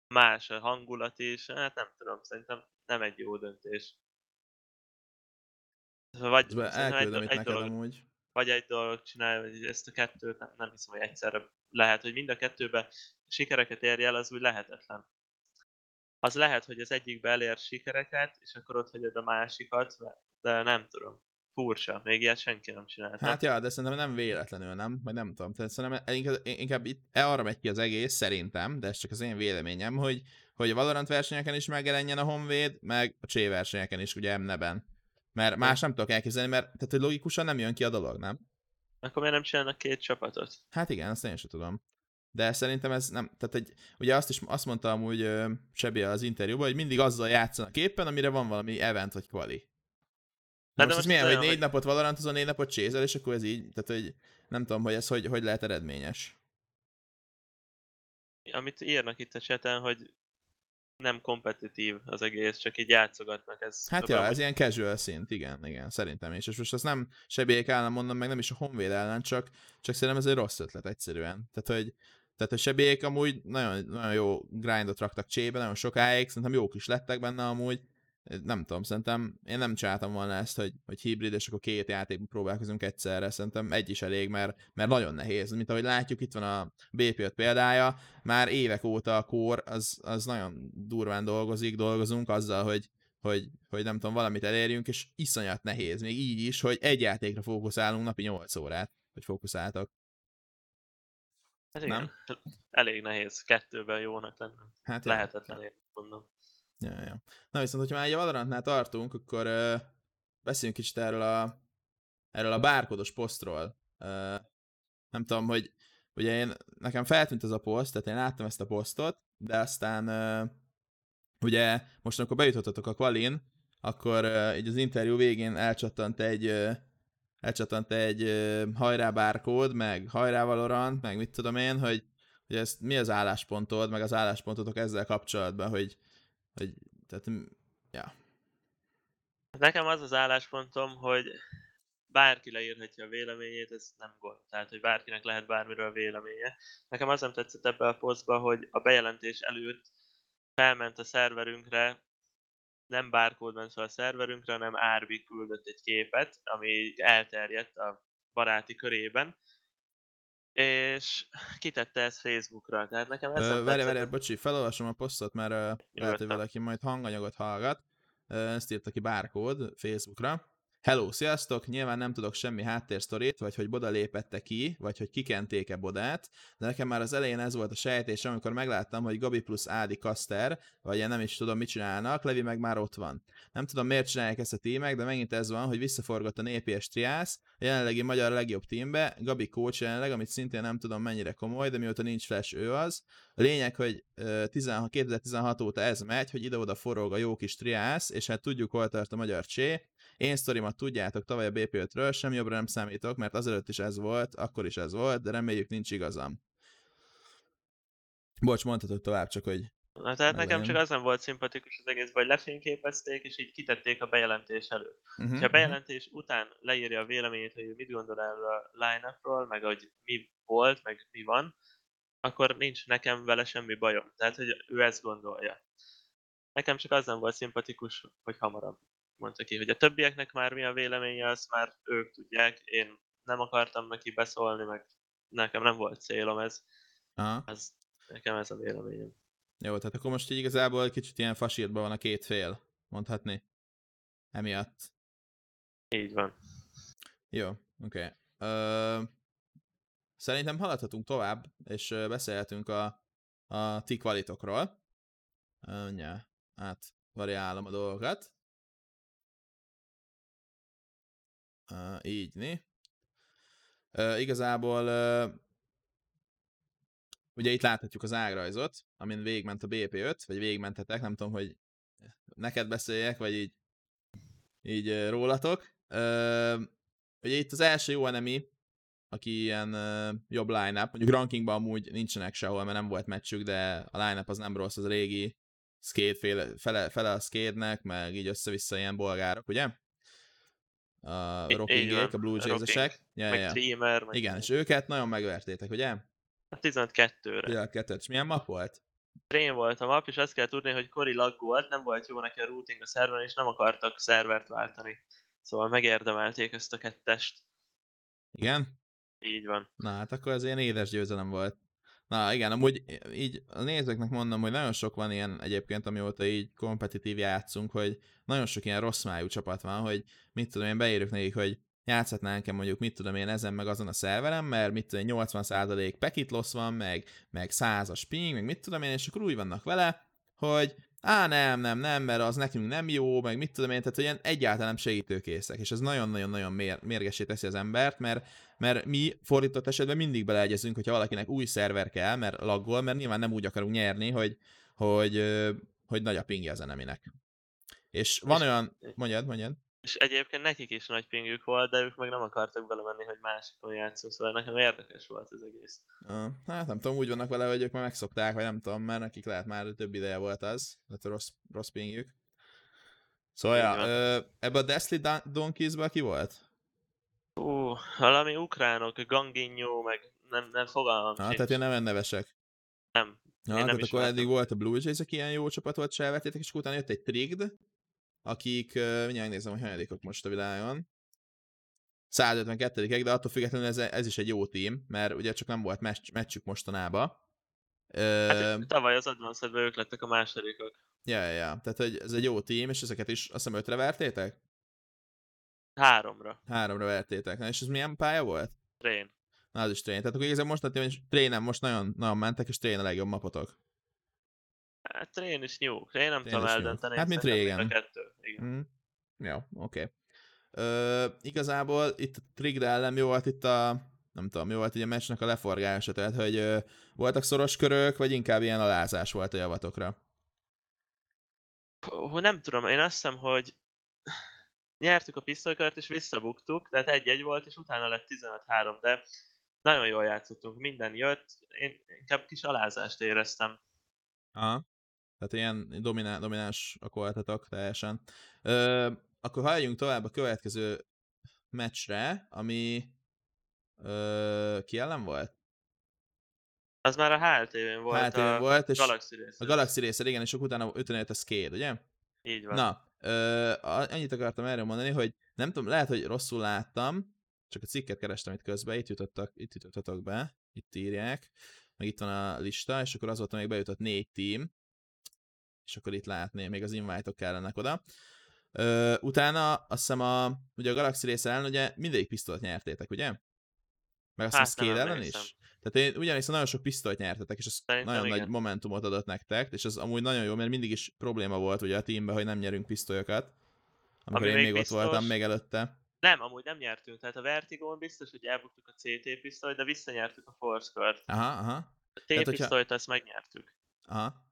Speaker 2: más a hangulat is, hát nem tudom, szerintem nem egy jó döntés. Vagy, szerintem
Speaker 1: elküldöm
Speaker 2: egy, egy dolog,
Speaker 1: amúgy.
Speaker 2: vagy egy dolog csinálja, hogy ezt a kettőt nem, nem hiszem, hogy egyszerre lehet, hogy mind a kettőbe sikereket érj el, az úgy lehetetlen. Az lehet, hogy az egyikbe elér sikereket, és akkor ott hagyod a másikat, de nem tudom. Furcsa, még ilyet senki nem csinálta.
Speaker 1: Hát ja, de szerintem nem véletlenül, nem? Vagy nem tudom. Tehát szerintem inkább, inkább itt e arra megy ki az egész, szerintem, de ez csak az én véleményem, hogy, hogy a Valorant versenyeken is megjelenjen a Honvéd, meg a Csé versenyeken is, ugye MNE-ben. Mert más nem tudok elképzelni, mert tehát, hogy logikusan nem jön ki a dolog, nem?
Speaker 2: Akkor miért nem csinálnak két csapatot?
Speaker 1: Hát igen, azt én sem tudom. De szerintem ez nem, tehát egy, ugye azt is azt mondta amúgy Sebi az interjúban, hogy mindig azzal játszanak éppen, amire van valami event vagy kvali.
Speaker 2: de
Speaker 1: Most, most ez
Speaker 2: most
Speaker 1: milyen,
Speaker 2: ez
Speaker 1: hogy
Speaker 2: olyan,
Speaker 1: négy
Speaker 2: hogy-
Speaker 1: napot valorantozol, négy napot csézel, és akkor ez így, tehát hogy nem tudom, hogy ez hogy, hogy lehet eredményes.
Speaker 2: Amit írnak itt a chaten, hogy nem kompetitív az egész, csak így játszogatnak. Ez
Speaker 1: Hát ja, ez
Speaker 2: hogy-
Speaker 1: ilyen casual szint, igen, igen, szerintem is. És most azt nem Sebiék ellen mondom, meg nem is a Honvéd ellen, csak, csak szerintem ez egy rossz ötlet egyszerűen. Tehát, hogy tehát, hogy Sebiék amúgy nagyon, nagyon jó grindot raktak csébe, nagyon sokáig, szerintem jók is lettek benne amúgy. Nem tudom, szerintem én nem csináltam volna ezt, hogy, hogy hibrid, és akkor két játékban próbálkozunk egyszerre. Szerintem egy is elég, mert, mert nagyon nehéz. Mint ahogy látjuk, itt van a BP5 példája, már évek óta a kór az, az nagyon durván dolgozik, dolgozunk azzal, hogy, hogy, hogy nem tudom, valamit elérjünk, és iszonyat nehéz, még így is, hogy egy játékra fókuszálunk napi 8 órát, hogy fókuszáltak.
Speaker 2: Hát
Speaker 1: nem?
Speaker 2: igen. Elég nehéz kettőben jónak lenni.
Speaker 1: Hát ja.
Speaker 2: Lehetetlen, én mondom.
Speaker 1: Ja, ja. Na viszont, hogyha már egy Valorantnál tartunk, akkor uh, beszéljünk kicsit erről a, erről a bárkodos posztról. Uh, nem tudom, hogy ugye én, nekem feltűnt ez a poszt, tehát én láttam ezt a posztot, de aztán uh, ugye most amikor bejutottatok a Qualin, akkor uh, így az interjú végén elcsattant egy elcsattant egy uh, hajrá bárkód, meg hajrá Valorant, meg mit tudom én, hogy, hogy ezt mi az álláspontod, meg az álláspontotok ezzel kapcsolatban, hogy, hogy tehát, ja.
Speaker 2: Nekem az az álláspontom, hogy bárki leírhatja a véleményét, ez nem gond. Tehát, hogy bárkinek lehet bármiről véleménye. Nekem az nem tetszett ebbe a posztba, hogy a bejelentés előtt felment a szerverünkre, nem bárkód ment fel a szerverünkre, hanem Árbi küldött egy képet, ami elterjedt a baráti körében, és kitette ezt Facebookra, tehát nekem ez
Speaker 1: Várj, várj, bocsi, felolvasom a posztot, mert uh, lehet, hogy valaki majd hanganyagot hallgat. Ezt írta ki bárkód Facebookra. Hello, sziasztok! Nyilván nem tudok semmi háttérsztorit, vagy hogy Boda lépette ki, vagy hogy kikenték-e Bodát, de nekem már az elején ez volt a sejtés, amikor megláttam, hogy Gabi plusz Ádi Kaster, vagy én nem is tudom, mit csinálnak, Levi meg már ott van. Nem tudom, miért csinálják ezt a tímek, de megint ez van, hogy visszaforgott a népi triász, a jelenlegi magyar legjobb tímbe, Gabi coach jelenleg, amit szintén nem tudom mennyire komoly, de mióta nincs flash, ő az. A lényeg, hogy 16, 2016 óta ez megy, hogy ide-oda forog a jó kis triász, és hát tudjuk, hol tart a magyar csé, én sztorimat tudjátok tavaly a BP5-ről, sem jobbra nem számítok, mert azelőtt is ez volt, akkor is ez volt, de reméljük nincs igazam. Bocs, mondhatod tovább, csak hogy...
Speaker 2: Na, tehát nekem csak az nem volt szimpatikus az egész, hogy lefényképezték, és így kitették a bejelentés előtt. Uh-huh, ha a bejelentés uh-huh. után leírja a véleményét, hogy mit gondol erről a line meg hogy mi volt, meg mi van, akkor nincs nekem vele semmi bajom. Tehát, hogy ő ezt gondolja. Nekem csak az nem volt szimpatikus, hogy hamarabb mondta ki, hogy a többieknek már mi a véleménye, azt már ők tudják, én nem akartam neki beszólni, meg nekem nem volt célom ez. Aha. ez nekem ez a véleményem.
Speaker 1: Jó, tehát akkor most így igazából kicsit ilyen fasírban van a két fél, mondhatni. Emiatt.
Speaker 2: Így van.
Speaker 1: Jó, oké. Okay. szerintem haladhatunk tovább, és beszélhetünk a, a ti kvalitokról. Uh, hát variálom a dolgokat. Így, né? Igazából ugye itt láthatjuk az ágrajzot, amin végigment a BP5, vagy végigmentetek, nem tudom, hogy neked beszéljek, vagy így, így rólatok. Ugye itt az első jó enemy, aki ilyen uh, jobb line-up, mondjuk rankingban amúgy nincsenek sehol, mert nem volt meccsük, de a line-up az nem rossz, az régi skate fele, fele, fele a skate-nek, meg így össze-vissza ilyen bolgárok, ugye? A rockingék, a Blue Jays-esek.
Speaker 2: Ja, meg ja. Dreamer.
Speaker 1: Meg Igen, és őket nagyon megvertétek, ugye?
Speaker 2: A 12-re.
Speaker 1: 12 és milyen map volt?
Speaker 2: Train volt a map, és azt kell tudni, hogy Cory laggolt, nem volt jó neki a routing a szerveren, és nem akartak szervert váltani. Szóval megérdemelték ezt a kettest.
Speaker 1: Igen?
Speaker 2: Így van.
Speaker 1: Na hát akkor ez ilyen édes győzelem volt. Na igen, amúgy így a nézőknek mondom, hogy nagyon sok van ilyen egyébként, amióta így kompetitív játszunk, hogy nagyon sok ilyen rossz májú csapat van, hogy mit tudom én, beírjuk nekik, hogy játszhatnánk-e mondjuk, mit tudom én, ezen meg azon a szerverem, mert mit tudom én, 80% packet loss van, meg, meg 100-as ping, meg mit tudom én, és akkor úgy vannak vele, hogy á, nem, nem, nem, mert az nekünk nem jó, meg mit tudom én, tehát olyan egyáltalán nem segítőkészek, és ez nagyon-nagyon-nagyon mér- mérgesé teszi az embert, mert, mert mi fordított esetben mindig beleegyezünk, hogyha valakinek új szerver kell, mert laggol, mert nyilván nem úgy akarunk nyerni, hogy, hogy, hogy nagy a pingje az eneminek. És van és, olyan, mondjad, mondjad.
Speaker 2: És egyébként nekik is nagy pingük volt, de ők meg nem akartak belemenni, hogy másikon játszunk, szóval nekem érdekes volt az egész.
Speaker 1: Uh, hát nem tudom, úgy vannak vele, hogy ők már megszokták, vagy nem tudom, mert nekik lehet már több ideje volt az, tehát rossz, rossz pingjük. Szóval, ja, ebbe a Deathly Donkeys-be ki volt?
Speaker 2: Ú, valami ukránok, Ganginyó, meg nem, nem fogalmam
Speaker 1: ah, tehát ilyen nem nevesek.
Speaker 2: Nem.
Speaker 1: Ja, nem tehát akkor eddig volt a Blue Jays, aki ilyen jó csapat volt, se és utána jött egy Trigged, akik, mindjárt nézem, hogy hanyadikok most a világon. 152 de attól függetlenül ez, ez is egy jó tím, mert ugye csak nem volt meccs, meccsük mostanában.
Speaker 2: Hát, uh, tavaly az advanced ők lettek a másodikok.
Speaker 1: Ja, ja, ja, tehát hogy ez egy jó tím, és ezeket is azt hiszem ötre vertétek?
Speaker 2: Háromra.
Speaker 1: Háromra vertétek. Na, és ez milyen pálya volt?
Speaker 2: Train.
Speaker 1: Na, az is train. Tehát akkor igazából most, hogy trénen most nagyon, nagyon mentek, és train a legjobb mapotok.
Speaker 2: Hát Train is nyúl. Én nem tudom eldönteni.
Speaker 1: Hát mint régen.
Speaker 2: A kettő. Igen. Mm.
Speaker 1: Jó, oké. Okay. igazából itt a Trigd ellen mi volt itt a nem tudom, mi volt ugye a meccsnek a leforgása, tehát hogy ö, voltak szoros körök, vagy inkább ilyen alázás volt a javatokra?
Speaker 2: Nem tudom, én azt hiszem, hogy nyertük a pisztolykört és visszabuktuk, tehát egy-egy volt, és utána lett 15-3, de nagyon jól játszottunk, minden jött, én inkább kis alázást éreztem.
Speaker 1: Aha. Tehát ilyen dominál, domináns voltatok teljesen. Ö, akkor halljunk tovább a következő meccsre, ami ö, ki ellen volt?
Speaker 2: Az már a HLTV-n volt,
Speaker 1: HLTV-n
Speaker 2: a
Speaker 1: volt, és
Speaker 2: Galaxy része.
Speaker 1: A Galaxy része, igen, és akkor utána utána jött a Skate, ugye?
Speaker 2: Így van.
Speaker 1: Na, ö, annyit akartam erről mondani, hogy nem tudom, lehet, hogy rosszul láttam, csak a cikket kerestem itt közben, itt jutottak, itt jutottatok be, itt írják, meg itt van a lista, és akkor az volt, még bejutott négy team, és akkor itt látni, még az invite-ok kellenek oda. Ö, utána azt hiszem a, ugye a Galaxy része ellen ugye mindegyik pisztolyt nyertétek, ugye? Meg azt
Speaker 2: Hát,
Speaker 1: hiszem Skate ellen is? Tehát én ugyanis nagyon sok pisztolyt nyertetek, és az
Speaker 2: Szerintem
Speaker 1: nagyon nagy
Speaker 2: igen.
Speaker 1: momentumot adott nektek, és az amúgy nagyon jó, mert mindig is probléma volt ugye a teamben, hogy nem nyerünk pisztolyokat. Amikor
Speaker 2: Ami
Speaker 1: én
Speaker 2: még
Speaker 1: még ott
Speaker 2: biztos-
Speaker 1: voltam, még előtte.
Speaker 2: Nem, amúgy nem nyertünk, tehát a Vertigon biztos, hogy elbuktuk a CT pisztolyt, de visszanyertük a Force.
Speaker 1: Aha, aha.
Speaker 2: A T
Speaker 1: Tehát, hogyha-
Speaker 2: azt megnyertük.
Speaker 1: Aha.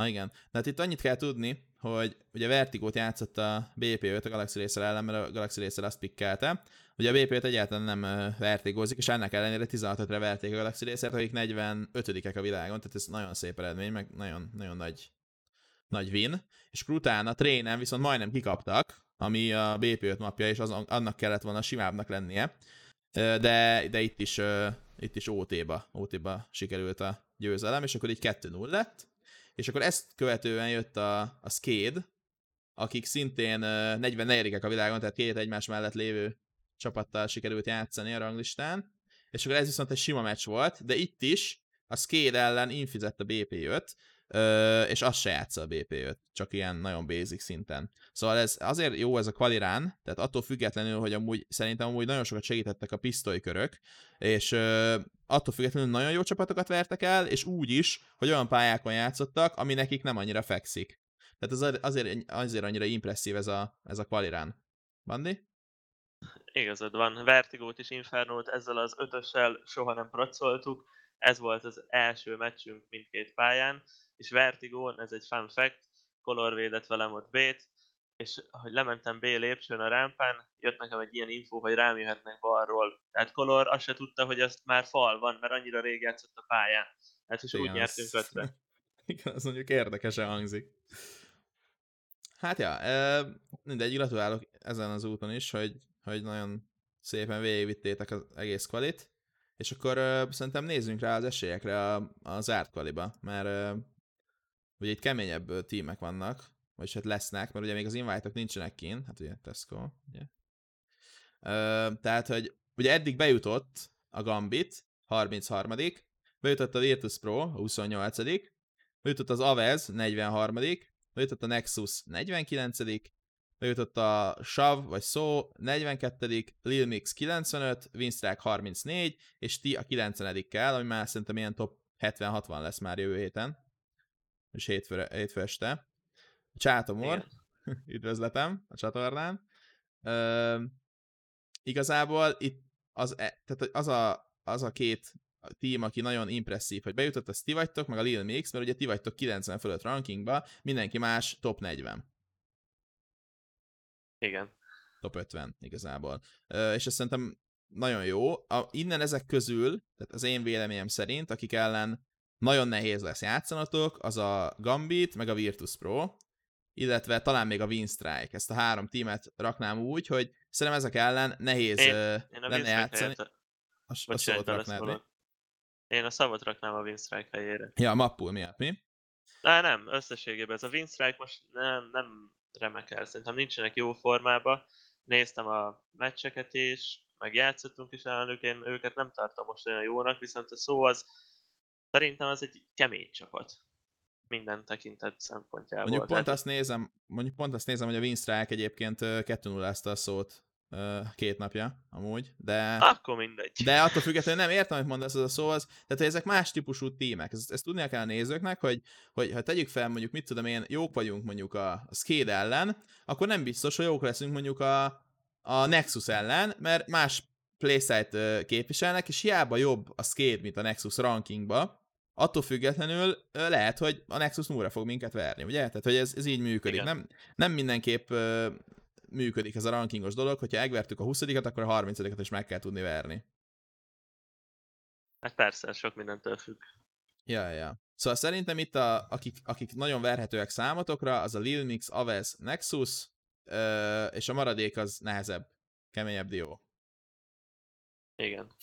Speaker 1: Ha igen. De hát itt annyit kell tudni, hogy ugye Vertigót játszott a BP5 a Galaxy Racer ellen, mert a Galaxy Racer azt pikkelte. Ugye a BP5 egyáltalán nem vertigózik, és ennek ellenére 16-ra verték a Galaxy Racer-t, akik 45-ek a világon, tehát ez nagyon szép eredmény, meg nagyon, nagyon nagy, nagy win. És akkor utána trénen viszont majdnem kikaptak, ami a BP5 mapja, és az, annak kellett volna simábbnak lennie. De, de itt is, itt is OT-ba, OT-ba sikerült a győzelem, és akkor így 2-0 lett. És akkor ezt követően jött a, a Skade, akik szintén ö, 44 a világon, tehát két egymás mellett lévő csapattal sikerült játszani a ranglistán. És akkor ez viszont egy sima meccs volt, de itt is a Skade ellen infizett a BP5, és az se játsza a BP5, csak ilyen nagyon basic szinten. Szóval ez azért jó ez a qualirán, tehát attól függetlenül, hogy amúgy szerintem amúgy nagyon sokat segítettek a pisztolykörök, és ö, attól függetlenül nagyon jó csapatokat vertek el, és úgy is, hogy olyan pályákon játszottak, ami nekik nem annyira fekszik. Tehát az azért, azért annyira impresszív ez a, ez a qualirán. Bandi?
Speaker 2: Igazad van, Vertigót és Infernót ezzel az ötössel soha nem pracoltuk, ez volt az első meccsünk mindkét pályán, és Vertigón, ez egy fun fact, Color védett velem ott B-t, és hogy lementem B lépcsőn a rámpán, jött nekem egy ilyen info, hogy rám jöhetnek balról. Tehát Color azt se tudta, hogy azt már fal van, mert annyira rég játszott a pályán. Hát és úgy nyertünk
Speaker 1: az-
Speaker 2: ötre.
Speaker 1: Igen, az mondjuk érdekesen hangzik. Hát ja, e, mindegy, gratulálok ezen az úton is, hogy, hogy nagyon szépen végigvittétek az egész kvalit, és akkor e, szerintem nézzünk rá az esélyekre a, a zárt kvaliba, mert e, ugye itt keményebb ö, tímek vannak, vagy hát lesznek, mert ugye még az invite-ok nincsenek kint, hát ugye Tesco, ugye. E, tehát, hogy ugye eddig bejutott a Gambit, 33 bejutott a Virtus Pro, a 28 bejutott az Avez 43 bejutott a Nexus 49 bejutott a Shav vagy So 42 Lil Mix 95, Winstrike 34, és ti a 90 kell, ami már szerintem ilyen top 70-60 lesz már jövő héten, és hétfő, hétfő este. Csátomor, üdvözletem a csatornán. Ö, igazából itt az, e- tehát az, a, az a két team, aki nagyon impresszív, hogy bejutott, az ti vagytok, meg a Lil Mix, mert ugye ti vagytok 90 fölött rankingba, mindenki más top 40,
Speaker 2: Igen.
Speaker 1: top 50 igazából. Ö, és ez szerintem nagyon jó. A, innen ezek közül, tehát az én véleményem szerint, akik ellen nagyon nehéz lesz játszanatok, az a Gambit, meg a Virtus Pro, illetve talán még a Winstrike. Ezt a három tímet raknám úgy, hogy szerintem ezek ellen nehéz
Speaker 2: Én- Én a
Speaker 1: lenne játszani.
Speaker 2: helyett,
Speaker 1: A, a szót raknád mi?
Speaker 2: Én a szavot raknám a Winstrike helyére.
Speaker 1: Ja, a mappul miatt mi?
Speaker 2: Á, nem, összességében ez a Winstrike most nem, nem remekel, szerintem nincsenek jó formában. Néztem a meccseket is, meg játszottunk is ellenük, én őket nem tartom most olyan jónak, viszont a szó az szerintem az egy kemény csapat. Minden tekintet szempontjából.
Speaker 1: Mondjuk pont
Speaker 2: Tehát
Speaker 1: azt nézem, mondjuk pont azt nézem, hogy a Winstrike egyébként ö, 2 0 a szót két napja, amúgy, de...
Speaker 2: Akkor mindegy.
Speaker 1: De attól függetlenül nem értem, amit mondasz az a szó, az, tehát hogy ezek más típusú tímek. Ezt, ezt tudnia kell a nézőknek, hogy, hogy ha tegyük fel mondjuk, mit tudom én, jók vagyunk mondjuk a, a Skade ellen, akkor nem biztos, hogy jók leszünk mondjuk a, a Nexus ellen, mert más playsite ö, képviselnek, és hiába jobb a Skade, mint a Nexus rankingba, attól függetlenül lehet, hogy a Nexus núra fog minket verni, ugye? Tehát, hogy ez, ez így működik.
Speaker 2: Igen.
Speaker 1: Nem, nem mindenképp működik ez a rankingos dolog, hogyha megvertük a 20 akkor a 30 is meg kell tudni verni.
Speaker 2: Hát persze, sok mindentől függ.
Speaker 1: Ja, ja. Szóval szerintem itt, a, akik, akik nagyon verhetőek számotokra, az a Lil Mix, Aves, Nexus, ö, és a maradék az nehezebb, keményebb dió.
Speaker 2: Igen.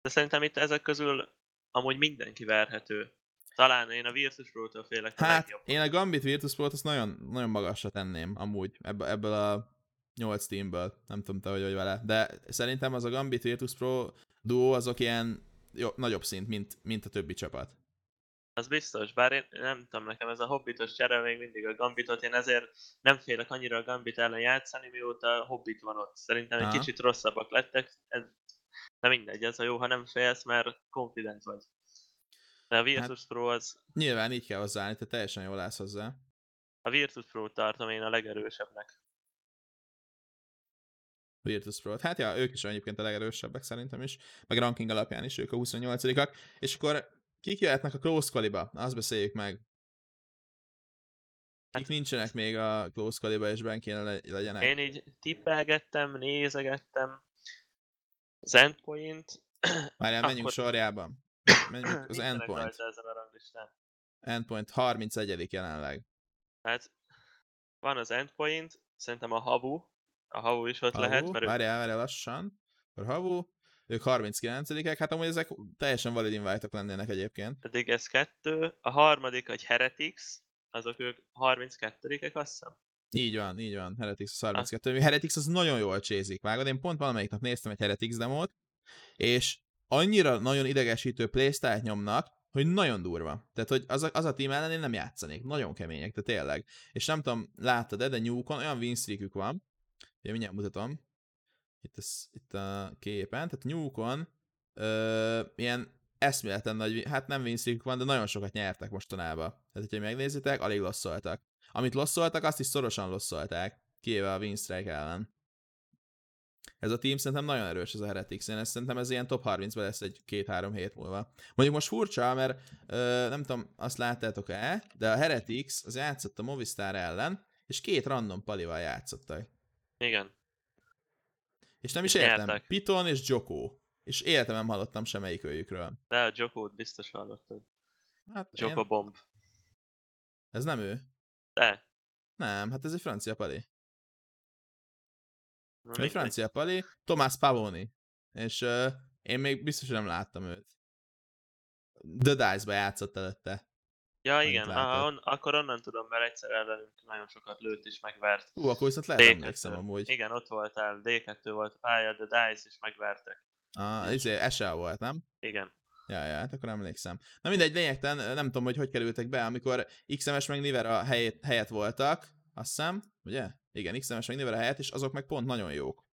Speaker 2: De szerintem itt ezek közül amúgy mindenki verhető. Talán én a Virtus Pro-tól félek a
Speaker 1: Hát,
Speaker 2: legjobb.
Speaker 1: én a Gambit Virtus Pro-t azt nagyon, nagyon magasra tenném, amúgy, ebből, ebből a 8 teamből. Nem tudom te, hogy vagy vele. De szerintem az a Gambit Virtus Pro duó azok ilyen jó, nagyobb szint, mint, mint a többi csapat.
Speaker 2: Az biztos, bár én nem tudom, nekem ez a hobbitos csere még mindig a Gambitot, én ezért nem félek annyira a Gambit ellen játszani, mióta a Hobbit van ott. Szerintem egy
Speaker 1: Aha.
Speaker 2: kicsit rosszabbak lettek, ez, de mindegy, ez a jó, ha nem félsz, mert confident vagy. De a Virtus
Speaker 1: Hát-
Speaker 2: Pro az,
Speaker 1: Nyilván így kell hozzáállni, te teljesen jól állsz hozzá.
Speaker 2: a Virtus Pro tartom én a legerősebbnek.
Speaker 1: Virtus pro Hát ja, ők is egyébként a legerősebbek szerintem is, meg ranking alapján is ők a 28-ak. És akkor kik jöhetnek a close qualiba? Azt beszéljük meg. Kik
Speaker 2: Hát-
Speaker 1: nincsenek még a close qualiba, és ben kéne le- legyenek?
Speaker 2: Én így tippelgettem, nézegettem, az endpoint,
Speaker 1: Várjál, menjünk
Speaker 2: akkor-
Speaker 1: sorjában. Menjünk az endpoint.
Speaker 2: ezen a ranglistán.
Speaker 1: Endpoint 31 jelenleg.
Speaker 2: Hát van az endpoint, szerintem a Havu, a Havu is ott lehet,
Speaker 1: Havu,
Speaker 2: mert ő
Speaker 1: várjál, várjál lassan. Akkor Havu, ők 39-ek, hát amúgy ezek teljesen valid invite lennének egyébként.
Speaker 2: pedig ez kettő, a harmadik egy Heretics, azok ők 32-ek azt hiszem.
Speaker 1: Így van, így van, Heretics az 32. Heretics az nagyon jól csézik, vágod? Én pont valamelyik nap néztem egy Heretics demót, és annyira nagyon idegesítő playstyle nyomnak, hogy nagyon durva. Tehát, hogy az a, az a team ellen én nem játszanék. Nagyon kemények, de tényleg. És nem tudom, láttad-e, de Newcon olyan win streakük van, ugye mindjárt mutatom, itt, ez, itt a képen, tehát Newcon ö, ilyen eszméleten nagy, hát nem win streakük van, de nagyon sokat nyertek mostanában. Tehát, hogyha megnézitek, alig losszoltak. Amit losszoltak, azt is szorosan losszolták, kivéve a win strike ellen. Ez a team szerintem nagyon erős, ez a Heretics. Én ezt szerintem ez ilyen top 30-ban lesz egy két-három hét múlva. Mondjuk most furcsa, mert ö, nem tudom, azt láttátok-e, de a Heretics az játszott a Movistar ellen, és két random palival játszottak.
Speaker 2: Igen.
Speaker 1: És nem is
Speaker 2: És
Speaker 1: értem.
Speaker 2: nyertek.
Speaker 1: Piton és Joko. És életem nem hallottam semmelyik őjükről.
Speaker 2: De a Jokót biztos hallottad.
Speaker 1: Hát
Speaker 2: Joko
Speaker 1: én...
Speaker 2: Bomb.
Speaker 1: Ez nem ő.
Speaker 2: De.
Speaker 1: Nem, hát ez egy francia pali.
Speaker 2: na
Speaker 1: Egy francia pali, Tomás Pavoni. És uh, én még biztos, hogy nem láttam őt. The Dice-ba játszott előtte.
Speaker 2: Ja igen, aha, on, akkor onnan tudom, mert egyszer ellenünk nagyon sokat lőtt és megvert.
Speaker 1: Hú, akkor viszont lehet
Speaker 2: D2.
Speaker 1: emlékszem amúgy.
Speaker 2: Igen, ott voltál, D2 volt a pálya, de Dice is megvertek.
Speaker 1: Ah, izé, SL volt, nem?
Speaker 2: Igen.
Speaker 1: Ja, ja, hát akkor emlékszem. Na mindegy, lényegtelen, nem tudom, hogy hogy kerültek be, amikor XMS meg Niver a helyet, helyet voltak, azt hiszem, ugye? Igen, XMS meg Niver a helyet, és azok meg pont nagyon jók.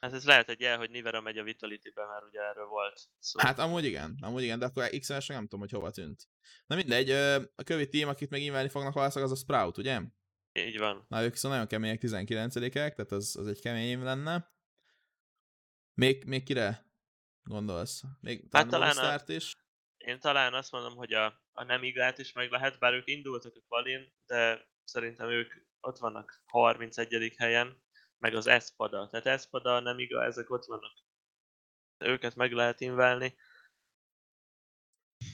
Speaker 2: Hát ez lehet egy jel, hogy Nivera megy a Vitality-be, mert ugye erről volt szó.
Speaker 1: Hát amúgy igen, amúgy igen, de akkor XMS nem tudom, hogy hova tűnt. Na mindegy, a kövi team, akit meg inválni fognak valószínűleg, az a Sprout, ugye?
Speaker 2: Így van.
Speaker 1: Na, ők viszont nagyon kemények, 19-ek, tehát az, az egy kemény lenne. Még, még kire gondolsz? Még
Speaker 2: Hát
Speaker 1: talán,
Speaker 2: a-
Speaker 1: is?
Speaker 2: Én talán azt mondom, hogy a, a nem igát is meg lehet, bár ők indultak a kvalin, de szerintem ők ott vannak 31. helyen, meg az Espada. Tehát Espada, nem iga, ezek ott vannak. Őket meg lehet inválni.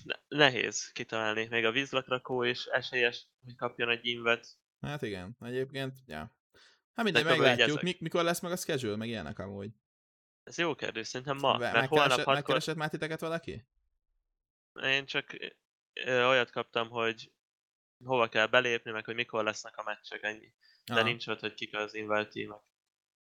Speaker 2: Ne- nehéz kitalálni. Még a vízlakrakó is esélyes, hogy kapjon egy invet.
Speaker 1: Hát igen, egyébként, ja. Hát mindegy, meglátjuk. Mik, mikor lesz meg a schedule, meg ilyenek amúgy.
Speaker 2: Ez jó kérdés, szerintem ma.
Speaker 1: Be-
Speaker 2: mert holnap hatkor...
Speaker 1: megkeresett már titeket valaki?
Speaker 2: Én csak ö, olyat kaptam, hogy hova kell belépni, meg hogy mikor lesznek a meccsek, ennyi. De
Speaker 1: Aha.
Speaker 2: nincs ott, hogy kik az invite.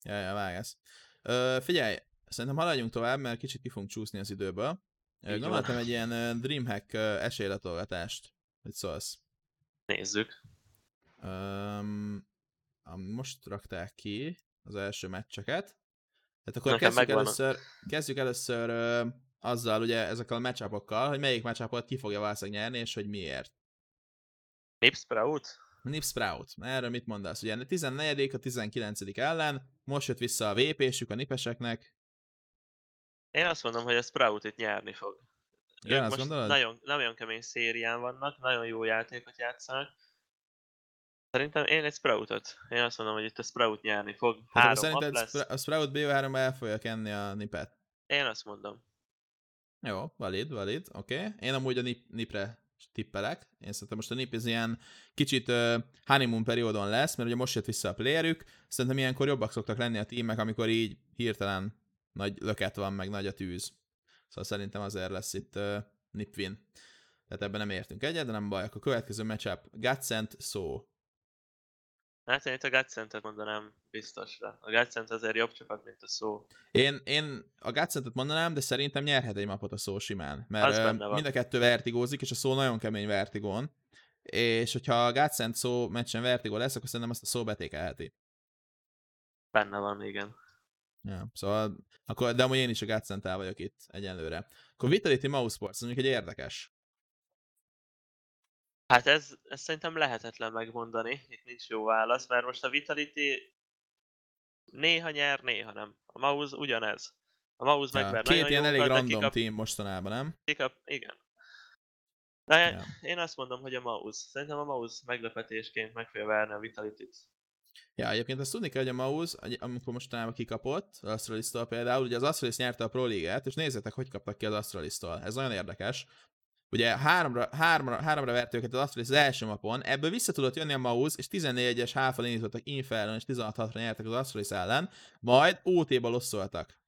Speaker 1: Ja, ja, vágesz. Ö, figyelj, szerintem haladjunk tovább, mert kicsit ki fogunk csúszni az időből.
Speaker 2: Így van.
Speaker 1: Gondoltam egy ilyen Dreamhack esélylatolgatást. Hogy szólsz?
Speaker 2: Nézzük.
Speaker 1: Um, most rakták ki az első meccseket. Tehát akkor
Speaker 2: Nekem
Speaker 1: kezdjük
Speaker 2: megvan
Speaker 1: először, kezdjük először ö, azzal, ugye ezekkel a matchupokkal, hogy melyik matchupot ki fogja valószínűleg nyerni, és hogy miért.
Speaker 2: Nip Sprout?
Speaker 1: Nip Sprout, erről mit mondasz? Ugye a 14. a 19. ellen, most jött vissza a VP-sük a nipeseknek.
Speaker 2: Én azt mondom, hogy a Sprout itt nyerni fog.
Speaker 1: Igen,
Speaker 2: Ők
Speaker 1: azt
Speaker 2: most
Speaker 1: gondolod?
Speaker 2: nagyon, nagyon kemény szérián vannak, nagyon jó játékot játszanak. Szerintem én egy Sproutot. Én azt mondom, hogy itt a Sprout nyerni fog.
Speaker 1: Hát
Speaker 2: Három
Speaker 1: szerinted
Speaker 2: lesz.
Speaker 1: A Sprout BO3-ba el fogja kenni a nipet?
Speaker 2: Én azt mondom.
Speaker 1: Jó, valid, valid, oké. Okay. Én amúgy a nip, nipre tippelek. Én szerintem most a nip ez ilyen kicsit uh, honeymoon periódon lesz, mert ugye most jött vissza a playerük. Szerintem ilyenkor jobbak szoktak lenni a tímek, amikor így hirtelen nagy löket van, meg nagy a tűz. Szóval szerintem azért lesz itt uh, nip win. Tehát ebben nem értünk egyet, de nem baj. Akkor a következő matchup Gatsent szó.
Speaker 2: Hát én itt a Gatszentet mondanám biztosra. A Gatsent azért jobb csapat, mint a szó.
Speaker 1: Én, én a Gatsentet mondanám, de szerintem nyerhet egy mapot a szó simán. Mert mind a kettő vertigózik, és a szó nagyon kemény vertigón. És hogyha a Gatsent szó meccsen vertigó lesz, akkor szerintem ezt a szó betékelheti.
Speaker 2: Benne van, igen.
Speaker 1: Ja, szóval, akkor, de amúgy én is a Gatsent vagyok itt egyenlőre. Akkor Vitality Mouse Sports, mondjuk egy érdekes.
Speaker 2: Hát ez, ez szerintem lehetetlen megmondani, itt nincs jó válasz, mert most a Vitality néha nyer, néha nem. A Mouse ugyanez. A Mouse ja, megver
Speaker 1: Két ilyen elég random kikap... team mostanában, nem?
Speaker 2: Kikap... Igen. De ja. én azt mondom, hogy a Mouse. Szerintem a Mouse meglepetésként meg fogja verni a Vitality-t.
Speaker 1: Ja, egyébként azt tudni kell, hogy a Mouse, amikor mostanában kikapott, az astralis például, ugye az Astralis nyerte a Pro League-et, és nézzétek, hogy kaptak ki az astralis. Ez nagyon érdekes. Ugye háromra, háromra, háromra vert őket az Astralis az első mapon, ebből vissza tudott jönni a Maus, és 14-es háfal indítottak Inferno, és 16-6-ra nyertek az Astralis ellen, majd OT-ba losszoltak.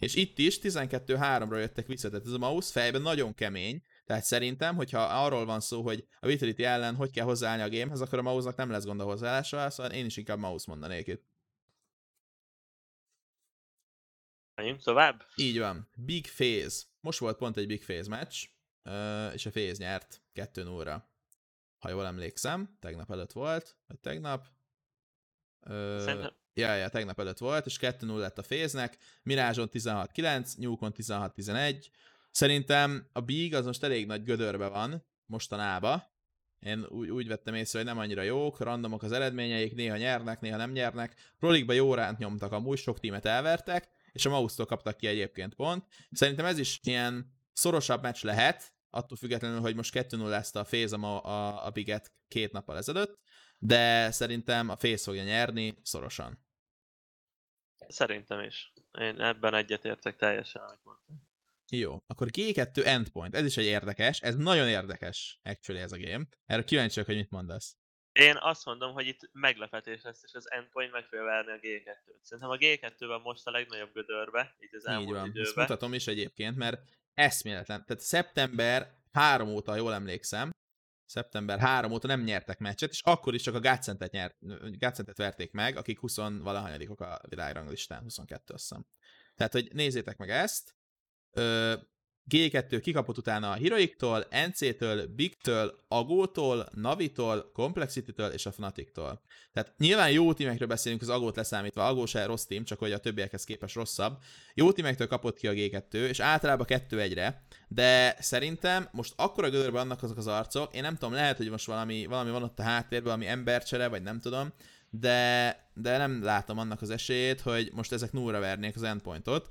Speaker 1: És itt is 12-3-ra jöttek vissza, tehát ez a Maus fejben nagyon kemény, tehát szerintem, hogyha arról van szó, hogy a Vitality ellen hogy kell hozzáállni a gamehez, akkor a Mausnak nem lesz gond a hozzáállással, szóval én is inkább Maus mondanék itt.
Speaker 2: Menjünk tovább?
Speaker 1: Így van. Big Phase. Most volt pont egy Big Phase match és a Féz nyert 2 0 Ha jól emlékszem, tegnap előtt volt, vagy tegnap. Szerintem... Ja, ja, tegnap előtt volt, és 2-0 lett a Féznek, Mirázson 16-9, Newcon 16-11. Szerintem a Big az most elég nagy gödörbe van mostanában. Én úgy, úgy vettem észre, hogy nem annyira jók, randomok az eredményeik, néha nyernek, néha nem nyernek. Prolikba jó ránt nyomtak, amúgy sok tímet elvertek, és a mouse kaptak ki egyébként pont. Szerintem ez is ilyen szorosabb meccs lehet, attól függetlenül, hogy most 2-0 lesz a Féz a, a, a Biget két nappal ezelőtt, de szerintem a Féz fogja nyerni szorosan.
Speaker 2: Szerintem is. Én ebben egyetértek teljesen, amit mondtam.
Speaker 1: Jó, akkor G2 endpoint, ez is egy érdekes, ez nagyon érdekes, actually ez a game. Erre kíváncsiak, hogy mit mondasz.
Speaker 2: Én azt mondom, hogy itt meglepetés lesz, és az endpoint meg fogja verni a G2-t. Szerintem a G2-ben most a legnagyobb gödörbe, így az elmúlt így van. időben. Ezt
Speaker 1: mutatom is egyébként, mert eszméletlen. Tehát szeptember 3 óta, jól emlékszem, szeptember 3 óta nem nyertek meccset, és akkor is csak a Gácentet, nyert, Gácentet verték meg, akik 20 valahanyadikok a világranglistán, 22 azt hiszem. Tehát, hogy nézzétek meg ezt, G2 kikapott utána a Heroic-tól, NC-től, Big-től, Agótól, Navitól, Complexity-től és a Fnatic-tól. Tehát nyilván jó tímekről beszélünk, az Agót leszámítva, Agó se rossz tím, csak hogy a többiekhez képest rosszabb. Jó tímektől kapott ki a G2, és általában 2-1-re, de szerintem most akkora gödörben vannak azok az arcok, én nem tudom, lehet, hogy most valami, valami van ott a háttérben, valami embercsere, vagy nem tudom, de, de nem látom annak az esélyét, hogy most ezek nullra vernék az endpointot.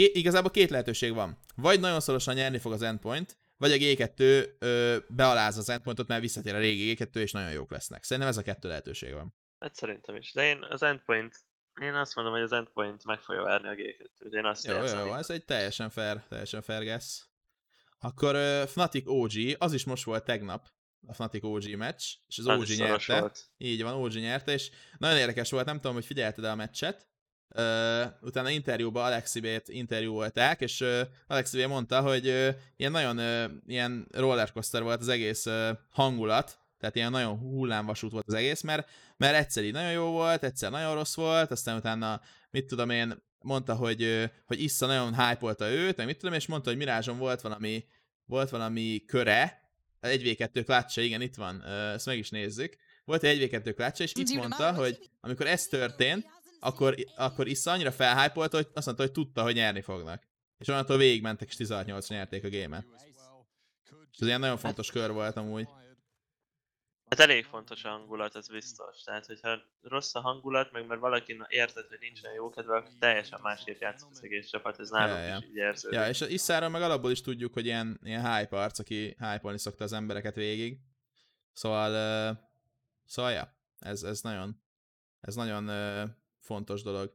Speaker 1: Ké, igazából két lehetőség van. Vagy nagyon szorosan nyerni fog az endpoint, vagy a G2 ö, bealáz az endpointot, mert visszatér a régi G2, és nagyon jók lesznek. Szerintem ez a kettő lehetőség van.
Speaker 2: Hát szerintem is. De én az endpoint, én azt mondom, hogy az endpoint meg fogja várni a G2-t. Én azt
Speaker 1: jó, jó, jó, ez egy teljesen fair, teljesen fair guess. Akkor uh, Fnatic OG, az is most volt tegnap, a Fnatic OG meccs, és az, az OG nyerte. Volt. Így van, OG nyerte, és nagyon érdekes volt, nem tudom, hogy figyelted a meccset, Uh, utána interjúban Alexibét interjúolták, és uh, Alexibé mondta, hogy uh, ilyen nagyon uh, ilyen rollercoaster volt az egész uh, hangulat, tehát ilyen nagyon hullámvasút volt az egész, mert, mert egyszer így nagyon jó volt, egyszer nagyon rossz volt, aztán utána, mit tudom én, mondta, hogy, uh, hogy Issa nagyon hype őt, meg mit tudom, és mondta, hogy Mirázson volt valami, volt valami köre, egy v 2 klácsa, igen, itt van, uh, ezt meg is nézzük. Volt egy 1 v 2 klácsa, és itt mondta, hogy amikor ez történt, akkor, akkor Issa annyira felhájpolt, hogy azt mondta, hogy tudta, hogy nyerni fognak. És onnantól végigmentek, és 16-8 nyerték a gémet. És ez ilyen nagyon fontos kör volt amúgy.
Speaker 2: Hát elég fontos a hangulat, ez biztos. Tehát, hogyha rossz a hangulat, meg mert valaki érted, hogy nincsen jó kedve, akkor teljesen másképp játszik az egész csapat, ez nálunk ja, ja. is így érződik.
Speaker 1: Ja, és Isszára meg alapból is tudjuk, hogy ilyen, ilyen hype arc, aki hype szokta az embereket végig. Szóval, uh, szóval ja, ez, ez nagyon, ez nagyon uh, fontos dolog.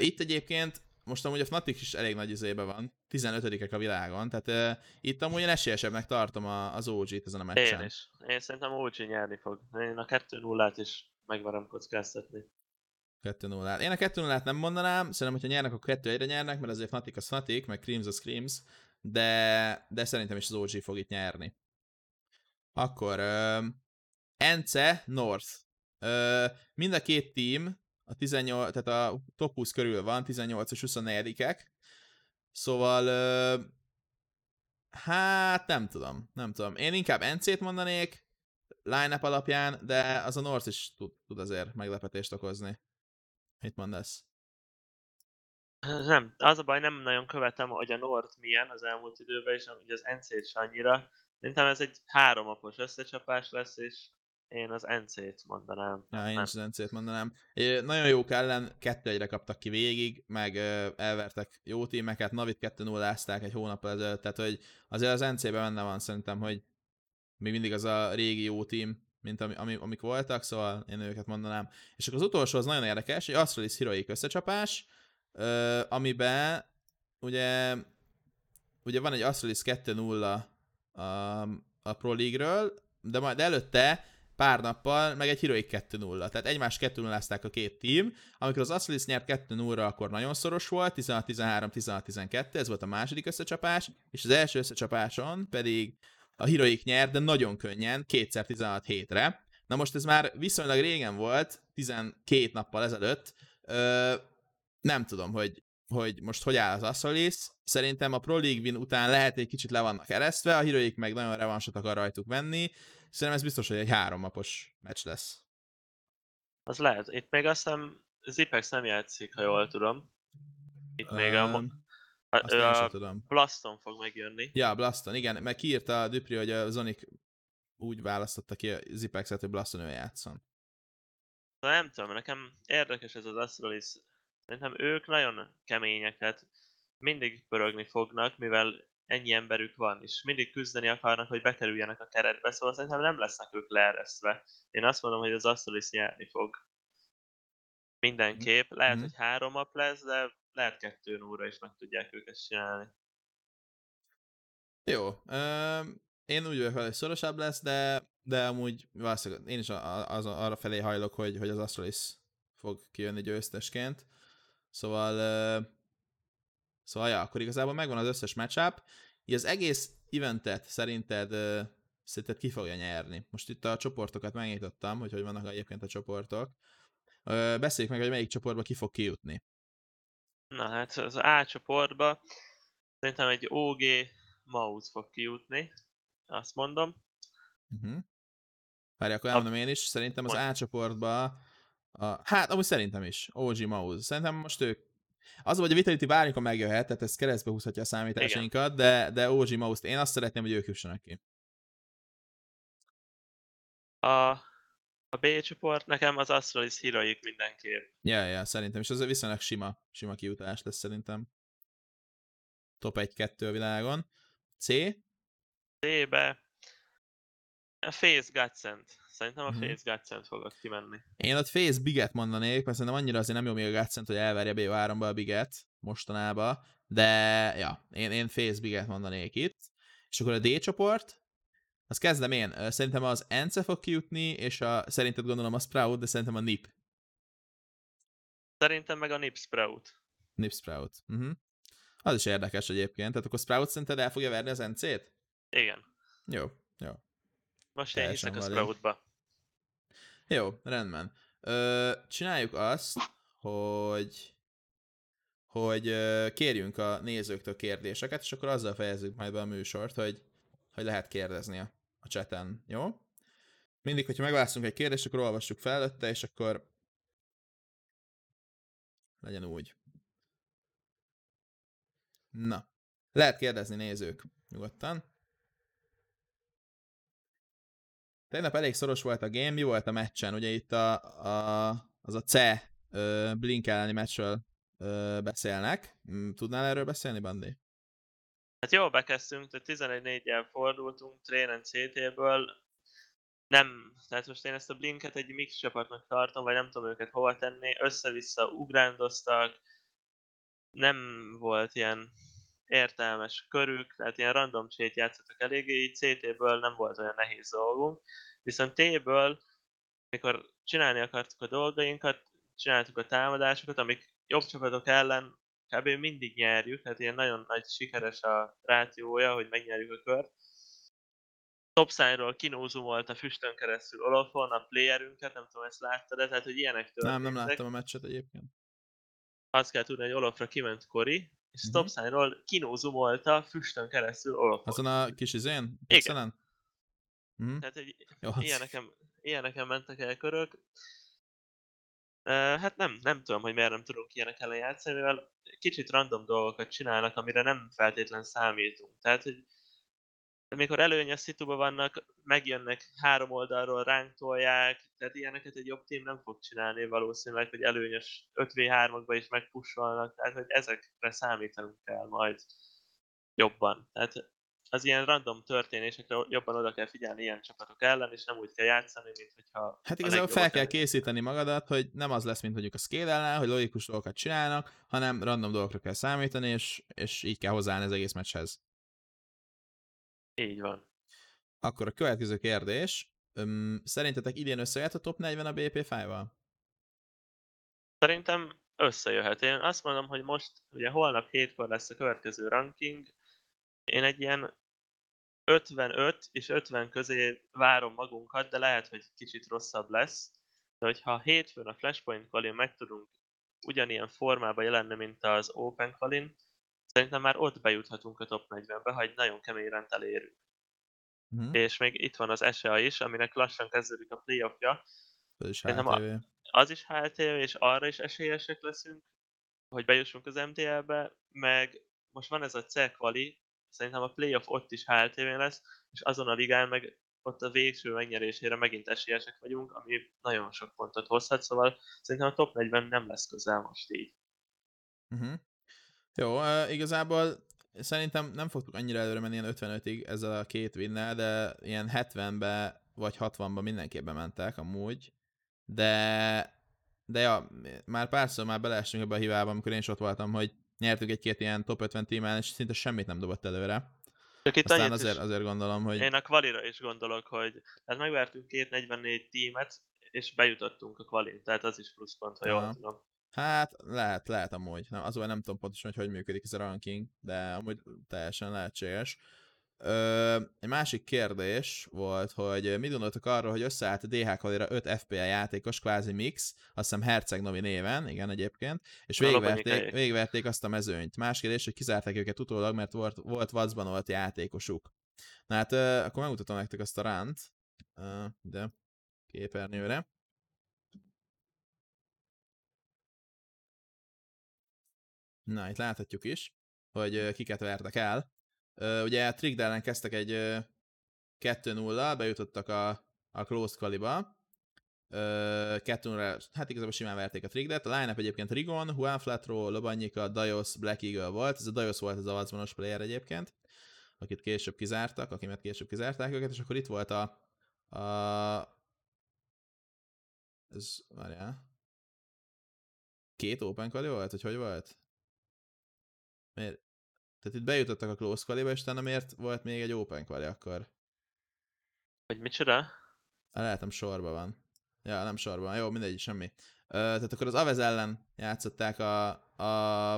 Speaker 1: Itt egyébként most amúgy a Fnatic is elég nagy izébe van, 15 a világon, tehát uh, itt amúgy én esélyesebbnek tartom a, az OG-t ezen a meccsen.
Speaker 2: Én is. Én szerintem OG nyerni fog. Én a 2-0-át is megvarom kockáztatni.
Speaker 1: 2 0 Én a 2 0 nem mondanám, szerintem, hogyha nyernek, akkor 2 1 nyernek, mert azért Fnatic az Fnatic, meg Creams az Creams, de, de szerintem is az OG fog itt nyerni. Akkor uh, Ence North. Uh, mind a két team a 18, tehát a top 20 körül van, 18 és 24-ek. Szóval uh, hát nem tudom, nem tudom. Én inkább NC-t mondanék, line alapján, de az a North is tud, tud azért meglepetést okozni. Mit mondasz?
Speaker 2: Nem, az a baj, nem nagyon követem, hogy a North milyen az elmúlt időben, és ugye az NC-t annyira. Szerintem ez egy háromapos összecsapás lesz, és én az NC-t mondanám.
Speaker 1: Ja, én nem. is az NC-t mondanám. É, nagyon jók ellen, kettő egyre kaptak ki végig, meg ö, elvertek jó tímeket, Navit 2 0 ázták egy hónap ezelőtt, tehát hogy azért az NC-ben benne van szerintem, hogy még mindig az a régi jó tím, mint ami, ami, amik voltak, szóval én őket mondanám. És akkor az utolsó az nagyon érdekes, egy Astralis Heroic összecsapás, ö, amiben ugye, ugye van egy Astralis 2-0 a, a Pro League-ről, de majd előtte pár nappal, meg egy Heroic 2-0. Tehát egymás 2 0 a két tím. Amikor az Astralis nyert 2-0-ra, akkor nagyon szoros volt, 16-13, 16-12, ez volt a második összecsapás, és az első összecsapáson pedig a Heroic nyert, de nagyon könnyen, kétszer 16 hétre. Na most ez már viszonylag régen volt, 12 nappal ezelőtt. Ö, nem tudom, hogy, hogy most hogy áll az Astralis. Szerintem a Pro League win után lehet egy kicsit le vannak eresztve, a Heroic meg nagyon revansot akar rajtuk venni. Szerintem ez biztos, hogy egy hárommapos meccs lesz.
Speaker 2: Az lehet. Itt még azt hiszem Zipex nem játszik, ha jól tudom. Itt um, még a,
Speaker 1: a, a, a tudom.
Speaker 2: Blaston fog megjönni.
Speaker 1: Ja, Blaston, igen. Meg kiírta a Dupri, hogy a Zonik úgy választotta ki a Zipexet, hogy Blaston ő játszon.
Speaker 2: Na nem tudom, nekem érdekes ez az Astralis. Szerintem ők nagyon kemények, hát mindig pörögni fognak, mivel ennyi emberük van, és mindig küzdeni akarnak, hogy bekerüljenek a keretbe, szóval szerintem nem lesznek ők leeresztve. Én azt mondom, hogy az Astralis nyerni fog. Mindenképp. Lehet, mm-hmm. hogy három nap lesz, de lehet kettő óra is meg tudják őket csinálni.
Speaker 1: Jó. Um, én úgy vagyok, hogy szorosabb lesz, de, de amúgy valószínűleg én is az, arra felé hajlok, hogy, hogy az Astralis fog kijönni győztesként. Szóval uh, Szóval, ja, akkor igazából megvan az összes matchup. Így az egész eventet szerinted, szerinted ki fogja nyerni? Most itt a csoportokat megnyitottam, hogy hogy vannak egyébként a csoportok. Beszéljük meg, hogy melyik csoportba ki fog kijutni.
Speaker 2: Na hát az A csoportba szerintem egy OG Mouse fog kijutni, azt mondom.
Speaker 1: Uh-huh. Várj, akkor elmondom én is, szerintem az A csoportba, a, hát amúgy szerintem is, OG Mouse. Szerintem most ők az, hogy a Vitality bármikor megjöhet, tehát ez keresztbe húzhatja a számításainkat, de, de OG Mouse-t én azt szeretném, hogy ők jussanak ki.
Speaker 2: A, a B csoport nekem az Astralis Heroic mindenképp.
Speaker 1: Ja, ja, szerintem, és az viszonylag sima, sima kiutás lesz szerintem. Top 1-2 a világon. C?
Speaker 2: C-be a Face Godsend. Szerintem a mm-hmm. Face Godsend fogok kimenni.
Speaker 1: Én ott Face Biget mondanék, mert szerintem annyira azért nem jó még a Godsend, hogy elverje B3-ba a Biget mostanában, de ja, én, én Face Biget mondanék itt. És akkor a D csoport, az kezdem én. Szerintem az Ence fog kijutni, és a, szerinted gondolom a Sprout, de szerintem a Nip.
Speaker 2: Szerintem meg a Nip Sprout.
Speaker 1: Nip Sprout. Uh-huh. Az is érdekes egyébként. Tehát akkor Sprout szerinted el fogja verni az NC-t?
Speaker 2: Igen.
Speaker 1: Jó, jó.
Speaker 2: Most én hiszek a Sproutba.
Speaker 1: Jó, rendben. Ö, csináljuk azt, hogy hogy kérjünk a nézőktől kérdéseket, és akkor azzal fejezzük majd be a műsort, hogy, hogy lehet kérdezni a, a chaten, jó? Mindig, hogyha megválaszolunk egy kérdést, akkor olvassuk fel előtte, és akkor legyen úgy. Na, lehet kérdezni nézők nyugodtan. Tegnap elég szoros volt a game, mi volt a meccsen? Ugye itt a, a, az a C Blink elleni meccsről beszélnek. Mm, tudnál erről beszélni, Bandi?
Speaker 2: Hát jó, bekezdtünk, tehát 11-4-jel fordultunk, trénen CT-ből. Nem, tehát most én ezt a Blinket egy mix csapatnak tartom, vagy nem tudom őket hova tenni. Össze-vissza ugrándoztak, nem volt ilyen értelmes körük, tehát ilyen random csét játszottak eléggé, így CT-ből nem volt olyan nehéz dolgunk. Viszont T-ből, mikor csinálni akartuk a dolgainkat, csináltuk a támadásokat, amik jobb csapatok ellen kb. mindig nyerjük, tehát ilyen nagyon nagy sikeres a rációja, hogy megnyerjük a kört. Topside-ról kinózumolt a füstön keresztül Olofon, a playerünket, nem tudom, ezt láttad de tehát hogy ilyenek történtek.
Speaker 1: Nem, nem láttam a meccset egyébként.
Speaker 2: Azt kell tudni, hogy Olofra kiment Kori, és
Speaker 1: Mhm.
Speaker 2: Topside-ról kinózumolta füstön keresztül Olofon.
Speaker 1: Azon a kis izén? Pixelen? Mhm.
Speaker 2: Tehát, hogy
Speaker 1: Jó,
Speaker 2: ilyeneken, ilyeneken mentek el körök. Uh, hát nem, nem tudom, hogy miért nem tudunk ilyenek ellen játszani, mivel kicsit random dolgokat csinálnak, amire nem feltétlen számítunk. Tehát, hogy amikor előnyös szituba vannak, megjönnek három oldalról, ránk tolják, tehát ilyeneket egy jobb team nem fog csinálni valószínűleg, hogy előnyös 5v3-okba is megpussolnak, tehát hogy ezekre számítanunk kell majd jobban. Tehát az ilyen random történésekre jobban oda kell figyelni ilyen csapatok ellen, és nem úgy kell játszani, mint hogyha
Speaker 1: Hát igazából fel kell készíteni magadat, hogy nem az lesz, mint mondjuk a scale ellen, hogy logikus dolgokat csinálnak, hanem random dolgokra kell számítani, és, és így kell hozzáállni az egész meccshez.
Speaker 2: Így van.
Speaker 1: Akkor a következő kérdés. Öm, szerintetek idén összejött a top 40 a BP5-val?
Speaker 2: Szerintem összejöhet. Én azt mondom, hogy most, ugye holnap hétkor lesz a következő ranking, én egy ilyen 55 és 50 közé várom magunkat, de lehet, hogy kicsit rosszabb lesz. De hogyha hétfőn a Flashpoint quali meg tudunk ugyanilyen formában jelenni, mint az Open quali szerintem már ott bejuthatunk a top 40-be, ha egy nagyon kemény rend elérünk.
Speaker 1: Uh-huh.
Speaker 2: És még itt van az SEA is, aminek lassan kezdődik a playoffja.
Speaker 1: Ez is
Speaker 2: Szerintem a-. Az is HLTV, és arra is esélyesek leszünk, hogy bejussunk az MTL-be, meg most van ez a C quali, szerintem a playoff ott is HLTV lesz, és azon a ligán meg ott a végső megnyerésére megint esélyesek vagyunk, ami nagyon sok pontot hozhat, szóval szerintem a top 40 nem lesz közel most így.
Speaker 1: Uh-huh. Jó, igazából szerintem nem fogtuk annyira előre menni ilyen 55-ig ezzel a két winnel, de ilyen 70-be vagy 60-ba mindenképpen mentek amúgy, de de ja, már párszor már beleestünk ebbe a hibába, amikor én is ott voltam, hogy nyertük egy-két ilyen top 50 tímán, és szinte semmit nem dobott előre.
Speaker 2: Csak itt
Speaker 1: Aztán azért, azért gondolom, hogy
Speaker 2: én a kvalira is gondolok, hogy hát megvertünk két 44 tímet, és bejutottunk a kvalin, tehát az is pluszpont, ha jól
Speaker 1: Aha.
Speaker 2: tudom.
Speaker 1: Hát, lehet, lehet amúgy. Nem, azonban nem tudom pontosan, hogy hogy működik ez a ranking, de amúgy teljesen lehetséges. Ö, egy másik kérdés volt, hogy mit gondoltok arról, hogy összeállt a DH Kalira 5 FPL játékos, kvázi mix, azt hiszem Herceg Novi néven, igen egyébként, és végverték, végverték azt a mezőnyt. Más kérdés, hogy kizárták őket utólag, mert volt, volt vacban volt játékosuk. Na hát, ö, akkor megmutatom nektek azt a ránt, ö, de képernyőre. Na, itt láthatjuk is, hogy kiket vertek el. Ugye Trigd ellen kezdtek egy ö, 2-0-al, bejutottak a, a Closed Qualiba. 2 hát igazából simán verték a Trigdet. A line egyébként Rigon, Juan Flatro, Lobanyika, Dajos, Black Eagle volt. Ez a Dajos volt ez a vacmanos player egyébként, akit később kizártak, akimet később kizárták őket, és akkor itt volt a, a ez, várjál. Két open quali volt, hogy hogy volt? Miért? Tehát itt bejutottak a close quali és utána miért volt még egy open quali akkor?
Speaker 2: Hogy micsoda?
Speaker 1: Ah, lehet, nem sorban van. Ja, nem sorban van. Jó, mindegy, semmi. Ö, tehát akkor az Avez ellen játszották a, a,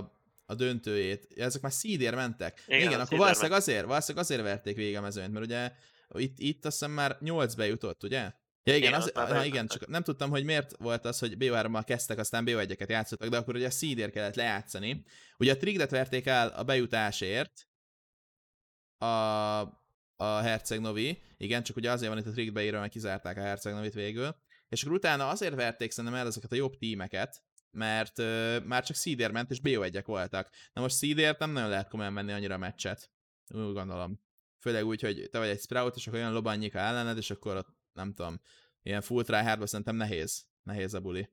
Speaker 1: a döntőjét. Ezek már szídér mentek.
Speaker 2: Igen,
Speaker 1: Igen,
Speaker 2: a
Speaker 1: akkor valószínűleg azért, valószínűleg azért verték végig a mezőnyt, mert ugye itt, itt azt hiszem már 8 bejutott, ugye? Ja igen,
Speaker 2: Igen,
Speaker 1: az,
Speaker 2: már
Speaker 1: ha, igen, csak nem tudtam, hogy miért volt az, hogy BO3-mal kezdtek, aztán BO1-eket játszottak, de akkor ugye a szídér kellett lejátszani. Ugye a Trigdet verték el a bejutásért, a, a Herceg Novi, igen, csak ugye azért van itt a Trig beírva, mert kizárták a Herceg Novit végül, és akkor utána azért verték szerintem el ezeket a jobb tímeket, mert ö, már csak Seeder ment, és BO1-ek voltak. Na most Seedért nem nagyon lehet komolyan menni annyira a meccset. Úgy gondolom. Főleg úgy, hogy te vagy egy Sprout, és akkor olyan lobanyika ellened, és akkor ott, nem tudom, ilyen full tryhardba szerintem nehéz. Nehéz a buli.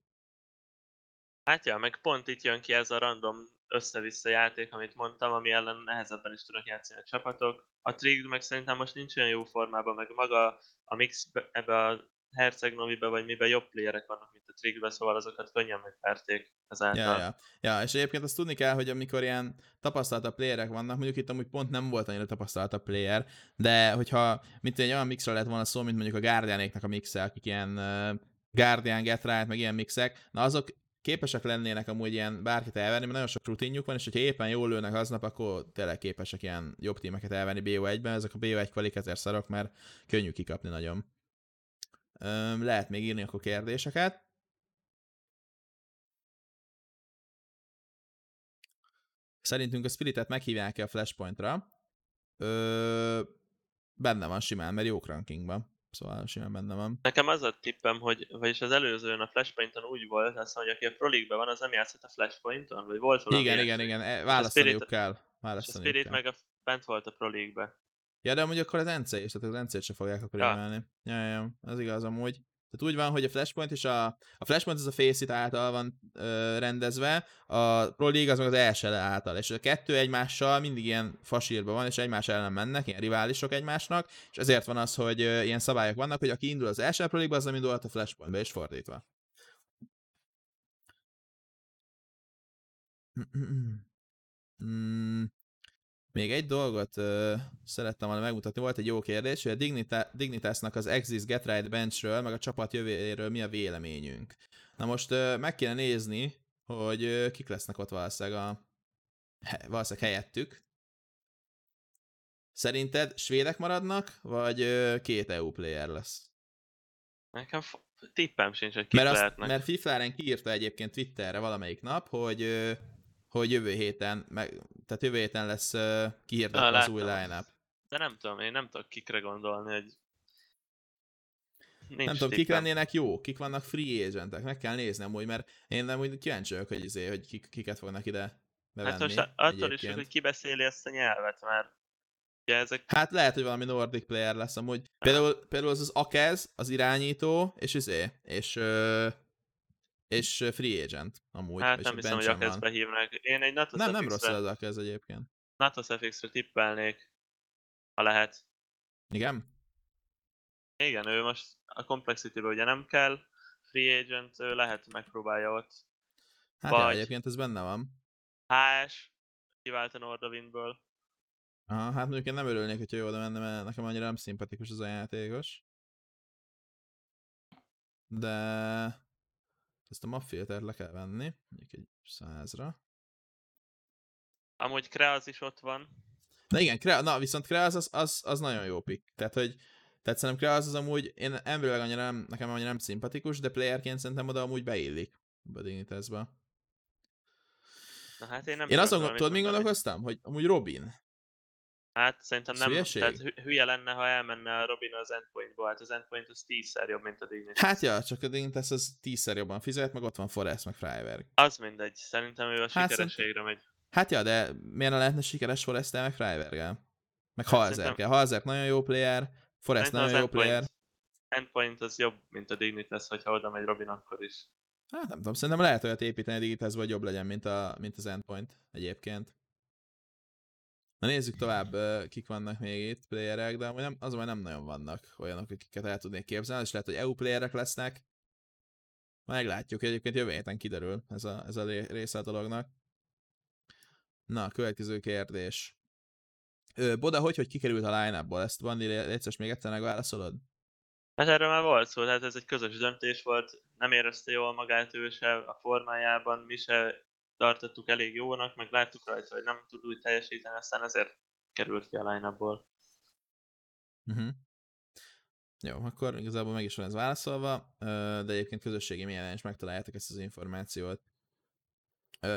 Speaker 2: Hát ja, meg pont itt jön ki ez a random össze-vissza játék, amit mondtam, ami ellen nehezebben is tudnak játszani a csapatok. A Trig meg szerintem most nincs olyan jó formában, meg maga a mix be- ebbe a Herceg-Novibe vagy miben jobb playerek vannak, mint a Trickbe, szóval azokat könnyen megverték ezáltal.
Speaker 1: Ja, ja. ja, és egyébként azt tudni kell, hogy amikor ilyen tapasztaltabb playerek vannak, mondjuk itt amúgy pont nem volt annyira tapasztaltabb player, de hogyha mint egy olyan mixről lett volna szó, mint mondjuk a Guardianéknak a mixe, akik ilyen uh, Guardian, Get Right, meg ilyen mixek, na azok képesek lennének amúgy ilyen bárkit elverni, mert nagyon sok rutinjuk van, és hogyha éppen jól lőnek aznap, akkor tényleg képesek ilyen jobb tímeket elverni BO1-ben, ezek a BO1 kvalikátor szarok, mert könnyű kikapni nagyon. Lehet még írni akkor kérdéseket. Szerintünk a Spiritet meghívják-e a Flashpointra? Ö, benne van simán, mert jók rankingban. Szóval simán benne van.
Speaker 2: Nekem az a tippem, hogy vagyis az előzőn a Flashpointon úgy volt, azt mondja, hogy aki a Pro League-ben van, az nem játszott a Flashpointon? Vagy volt valami
Speaker 1: Igen, igen, igen, e, választaniuk kell.
Speaker 2: És a
Speaker 1: Választaniuk
Speaker 2: Spirit
Speaker 1: kell.
Speaker 2: meg a, bent volt a Pro League-be.
Speaker 1: Ja, de amúgy akkor az NC is, tehát az NC-t se fogják akkor
Speaker 2: Ja.
Speaker 1: emelni. Ja, ja, ja, az igaz amúgy. Tehát úgy van, hogy a Flashpoint és a, a Flashpoint az a Faceit által van ö, rendezve, a Pro League az meg az ESL által, és a kettő egymással mindig ilyen fasírban van, és egymás ellen mennek, ilyen riválisok egymásnak, és ezért van az, hogy ö, ilyen szabályok vannak, hogy aki indul az ESL Pro League-ba, az nem indulhat a Flashpointba, és fordítva. Mm, még egy dolgot ö, szerettem volna megmutatni, volt egy jó kérdés, hogy a Dignita- Dignitasnak az Exis Get Right Benchről, meg a csapat jövőjéről mi a véleményünk. Na most ö, meg kéne nézni, hogy ö, kik lesznek ott valószínűleg, a, he, valószínűleg helyettük. Szerinted svédek maradnak, vagy ö, két EU player lesz?
Speaker 2: Nekem f- tippem sincs, hogy kik
Speaker 1: Mert, azt,
Speaker 2: lehetnek.
Speaker 1: mert Fiflaren kiírta egyébként Twitterre valamelyik nap, hogy, hogy jövő héten, meg, tehát jövő héten lesz ö, kihirdetve az új
Speaker 2: láttam.
Speaker 1: line-up.
Speaker 2: De nem tudom, én nem tudok kikre gondolni, hogy... Nincs
Speaker 1: nem tudom, kik lennének jó, kik vannak free agentek, meg kell nézni amúgy, mert én nem úgy kíváncsi vagyok, hogy, izé, hogy kik, kiket fognak ide bevenni
Speaker 2: Hát most attól is,
Speaker 1: egyébként.
Speaker 2: hogy ki beszéli ezt a nyelvet, mert ugye ezek
Speaker 1: Hát lehet, hogy valami Nordic player lesz amúgy. Például, például az az Akez, az irányító, és izé, és, ö, és free agent amúgy.
Speaker 2: hát
Speaker 1: és
Speaker 2: nem hiszem, hogy
Speaker 1: bencsen
Speaker 2: a kezbe hívnak. Én egy Natos
Speaker 1: Nem, nem rossz az Akez egyébként.
Speaker 2: Natos FX-re tippelnék, ha lehet.
Speaker 1: Igen?
Speaker 2: Igen, ő most a complexity ugye nem kell, free agent, ő lehet megpróbálja ott.
Speaker 1: Hát ja,
Speaker 2: Vagy-
Speaker 1: egyébként ez benne van.
Speaker 2: HS, kivált a Nordovindből.
Speaker 1: Aha, hát mondjuk én nem örülnék, hogyha jó oda menne, mert nekem annyira nem szimpatikus az a játékos. De ezt a map filtert le kell venni, mondjuk egy százra.
Speaker 2: Amúgy Kreaz is ott van.
Speaker 1: Na igen, Krea, na viszont Kreaz az, az, az nagyon jó pick. Tehát, hogy tehát szerintem Kreaz az amúgy, én emberileg annyira nem, nekem annyira nem szimpatikus, de playerként szerintem oda amúgy beillik a Dignitasba.
Speaker 2: Na hát én nem
Speaker 1: Én azon, tudod,
Speaker 2: mondani.
Speaker 1: gondolkoztam? Hogy amúgy Robin.
Speaker 2: Hát szerintem nem,
Speaker 1: hülyeség?
Speaker 2: tehát hü- hülye lenne, ha elmenne a Robin az endpointból, hát az endpoint az tízszer jobb, mint a Dignitas.
Speaker 1: Hát ja, csak a Dignitas az tízszer jobban fizet, meg ott van Forrest, meg Freiberg.
Speaker 2: Az mindegy, szerintem ő a
Speaker 1: Hát
Speaker 2: sikerességre megy.
Speaker 1: Hát ja, de miért ne lehetne sikeres forrest meg Freiberg-el? Meg
Speaker 2: Hát
Speaker 1: Halzerkel. Halzerk nagyon jó player, Forrest nagyon jó player.
Speaker 2: endpoint, endpoint az jobb, mint a Dignitas, hogyha oda megy Robin akkor is.
Speaker 1: Hát nem tudom, szerintem lehet olyat építeni a Digitasba, hogy jobb legyen, mint, a, mint az Endpoint egyébként. Na nézzük tovább, kik vannak még itt, playerek, de nem, az nem nagyon vannak olyanok, akiket el tudnék képzelni, és lehet, hogy EU playerek lesznek. Meglátjuk, egyébként jövő héten kiderül ez a, ez a ré- része a dolognak. Na, következő kérdés. Boda, hogy, hogy kikerült a line-upból? Ezt Bandi, légy még egyszer megválaszolod?
Speaker 2: Hát erről már volt szó, tehát ez egy közös döntés volt, nem érezte jól magát ő se a formájában, mi se tartottuk elég jónak, meg láttuk rajta, hogy nem tud úgy teljesíteni, aztán ezért került ki a line
Speaker 1: Uh-huh. Jó, akkor igazából meg is van ez válaszolva, de egyébként közösségi mailen is megtaláljátok ezt az információt.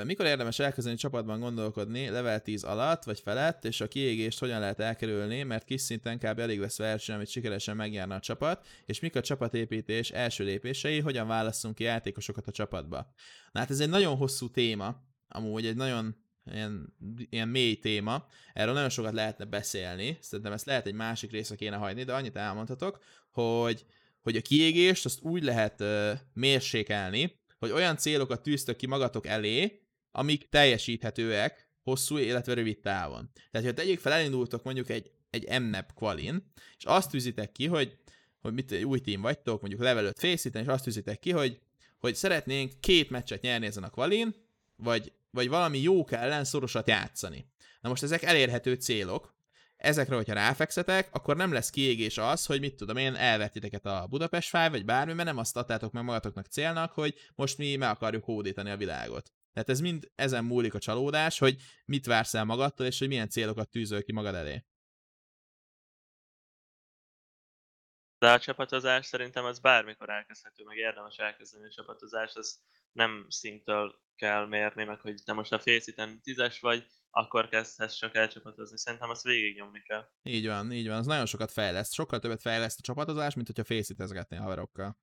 Speaker 1: Mikor érdemes elkezdeni csapatban gondolkodni, level 10 alatt vagy felett, és a kiégést hogyan lehet elkerülni, mert kis szinten kb. elég lesz verseny, amit sikeresen megjárna a csapat, és mik a csapatépítés első lépései, hogyan válasszunk ki játékosokat a csapatba. Na hát ez egy nagyon hosszú téma, amúgy egy nagyon ilyen, ilyen mély téma, erről nagyon sokat lehetne beszélni, szerintem ezt lehet egy másik részre kéne hagyni, de annyit elmondhatok, hogy, hogy a kiégést azt úgy lehet ö, mérsékelni, hogy olyan célokat tűztök ki magatok elé, amik teljesíthetőek hosszú, illetve rövid távon. Tehát, ha tegyük fel, elindultok mondjuk egy, egy MNAP qualin, és azt tűzitek ki, hogy hogy mit, új team vagytok, mondjuk level 5 face és azt tűzitek ki, hogy, hogy szeretnénk két meccset nyerni ezen a kvalin, vagy, vagy valami jók ellen szorosat játszani. Na most ezek elérhető célok, ezekre, hogyha ráfekszetek, akkor nem lesz kiégés az, hogy mit tudom én, elvertiteket a Budapest Five, vagy bármi, mert nem azt adtátok meg magatoknak célnak, hogy most mi meg akarjuk hódítani a világot. Tehát ez mind ezen múlik a csalódás, hogy mit vársz el magadtól, és hogy milyen célokat tűzöl ki magad elé.
Speaker 2: De a csapatozás szerintem az bármikor elkezdhető, meg érdemes elkezdeni a csapatozást, az nem szintől kell mérni, meg hogy te most a fészíten tízes vagy, akkor kezdhetsz csak elcsapatozni. Szerintem azt végignyomni kell.
Speaker 1: Így van, így van. Az nagyon sokat fejleszt. Sokkal többet fejleszt a csapatozás, mint hogyha fészítezgetnél haverokkal.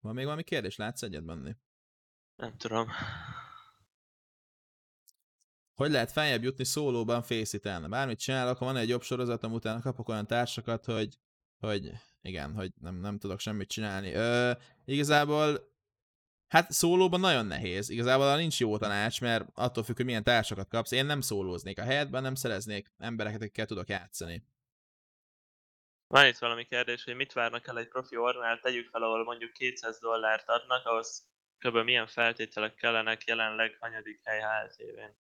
Speaker 1: Van még valami kérdés? Látsz egyet benni?
Speaker 2: Nem tudom.
Speaker 1: Hogy lehet feljebb jutni szólóban fészíten? Bármit csinálok, ha van egy jobb sorozatom, utána kapok olyan társakat, hogy, hogy igen, hogy nem, nem tudok semmit csinálni. Ö, igazából Hát szólóban nagyon nehéz. Igazából nincs jó tanács, mert attól függ, hogy milyen társakat kapsz. Én nem szólóznék a helyetben, nem szereznék embereket, akikkel tudok játszani.
Speaker 2: Van itt valami kérdés, hogy mit várnak el egy profi ornál, tegyük fel, ahol mondjuk 200 dollárt adnak, ahhoz kb. milyen feltételek kellenek jelenleg hanyadik hely HLTV-n.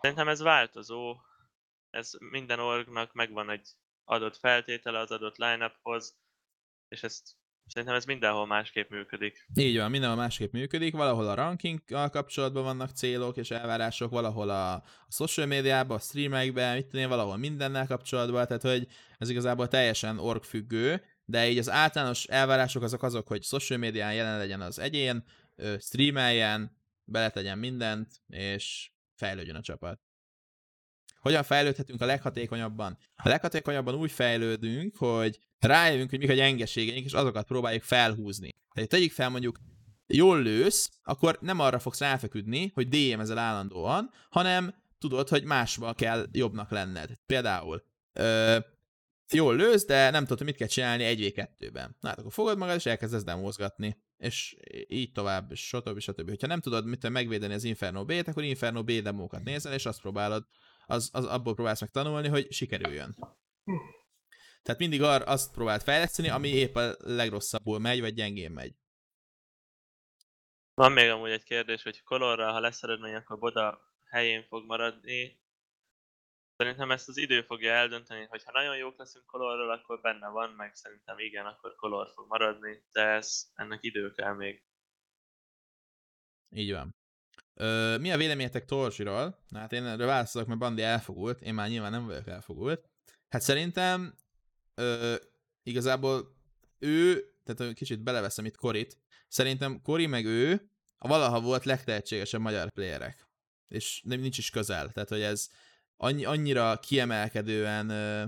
Speaker 2: Szerintem ez változó, ez minden orgnak megvan egy adott feltétele az adott line-uphoz, és ezt Szerintem ez mindenhol másképp működik.
Speaker 1: Így van, mindenhol másképp működik, valahol a rankinggal kapcsolatban vannak célok és elvárások, valahol a, a social médiában, a streamekben, mit tudom valahol mindennel kapcsolatban, tehát hogy ez igazából teljesen org függő, de így az általános elvárások azok azok, hogy social médián jelen legyen az egyén, streameljen, beletegyen mindent, és fejlődjön a csapat. Hogyan fejlődhetünk a leghatékonyabban? A leghatékonyabban úgy fejlődünk, hogy rájövünk, hogy mik a gyengeségeink, és azokat próbáljuk felhúzni. Tehát tegyük fel mondjuk, jól lősz, akkor nem arra fogsz ráfeküdni, hogy DM ezzel állandóan, hanem tudod, hogy másban kell jobbnak lenned. Például, ö, jól lősz, de nem tudod, hogy mit kell csinálni 1v2-ben. Na hát akkor fogod magad, és elkezdesz demozgatni. És így tovább, stb. stb. Hogyha nem tudod mit megvédeni az Inferno B-t, akkor Inferno B demókat nézel, és azt próbálod, az, az abból próbálsz meg tanulni, hogy sikerüljön. Tehát mindig ar azt próbált fejleszteni, ami épp a legrosszabbul megy, vagy gyengén megy.
Speaker 2: Van még amúgy egy kérdés, hogy Colorral, ha lesz eredmény, akkor Boda helyén fog maradni. Szerintem ezt az idő fogja eldönteni, hogy ha nagyon jók leszünk Colorral, akkor benne van, meg szerintem igen, akkor Color fog maradni, de ez, ennek idő kell még.
Speaker 1: Így van. Ö, mi a véleményetek Torsiról? Na, hát én erről válaszolok, mert Bandi elfogult, én már nyilván nem vagyok elfogult. Hát szerintem ö, igazából ő, tehát kicsit beleveszem itt Korit, szerintem Kori meg ő a valaha volt legtehetségesebb magyar playerek. És nem, nincs is közel. Tehát, hogy ez annyi, annyira kiemelkedően ö,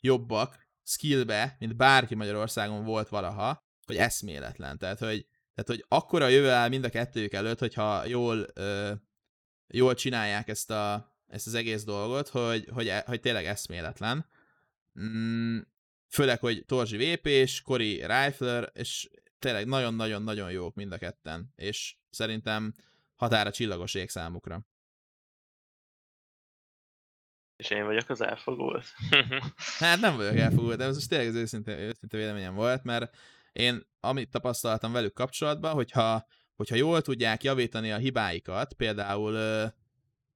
Speaker 1: jobbak skillbe, mint bárki Magyarországon volt valaha, hogy eszméletlen. Tehát, hogy, tehát, hogy akkora jövő áll mind a kettőjük előtt, hogyha jól, ö, jól csinálják ezt, a, ezt az egész dolgot, hogy, hogy, e, hogy tényleg eszméletlen. Mm, főleg, hogy Torzsi VP és Kori Rifler, és tényleg nagyon-nagyon-nagyon jók mind a ketten, és szerintem határa csillagos ég számukra.
Speaker 2: És én vagyok az elfogult.
Speaker 1: hát nem vagyok elfogult, de ez most tényleg az őszinte, őszinte véleményem volt, mert én amit tapasztaltam velük kapcsolatban, hogyha, hogyha jól tudják javítani a hibáikat, például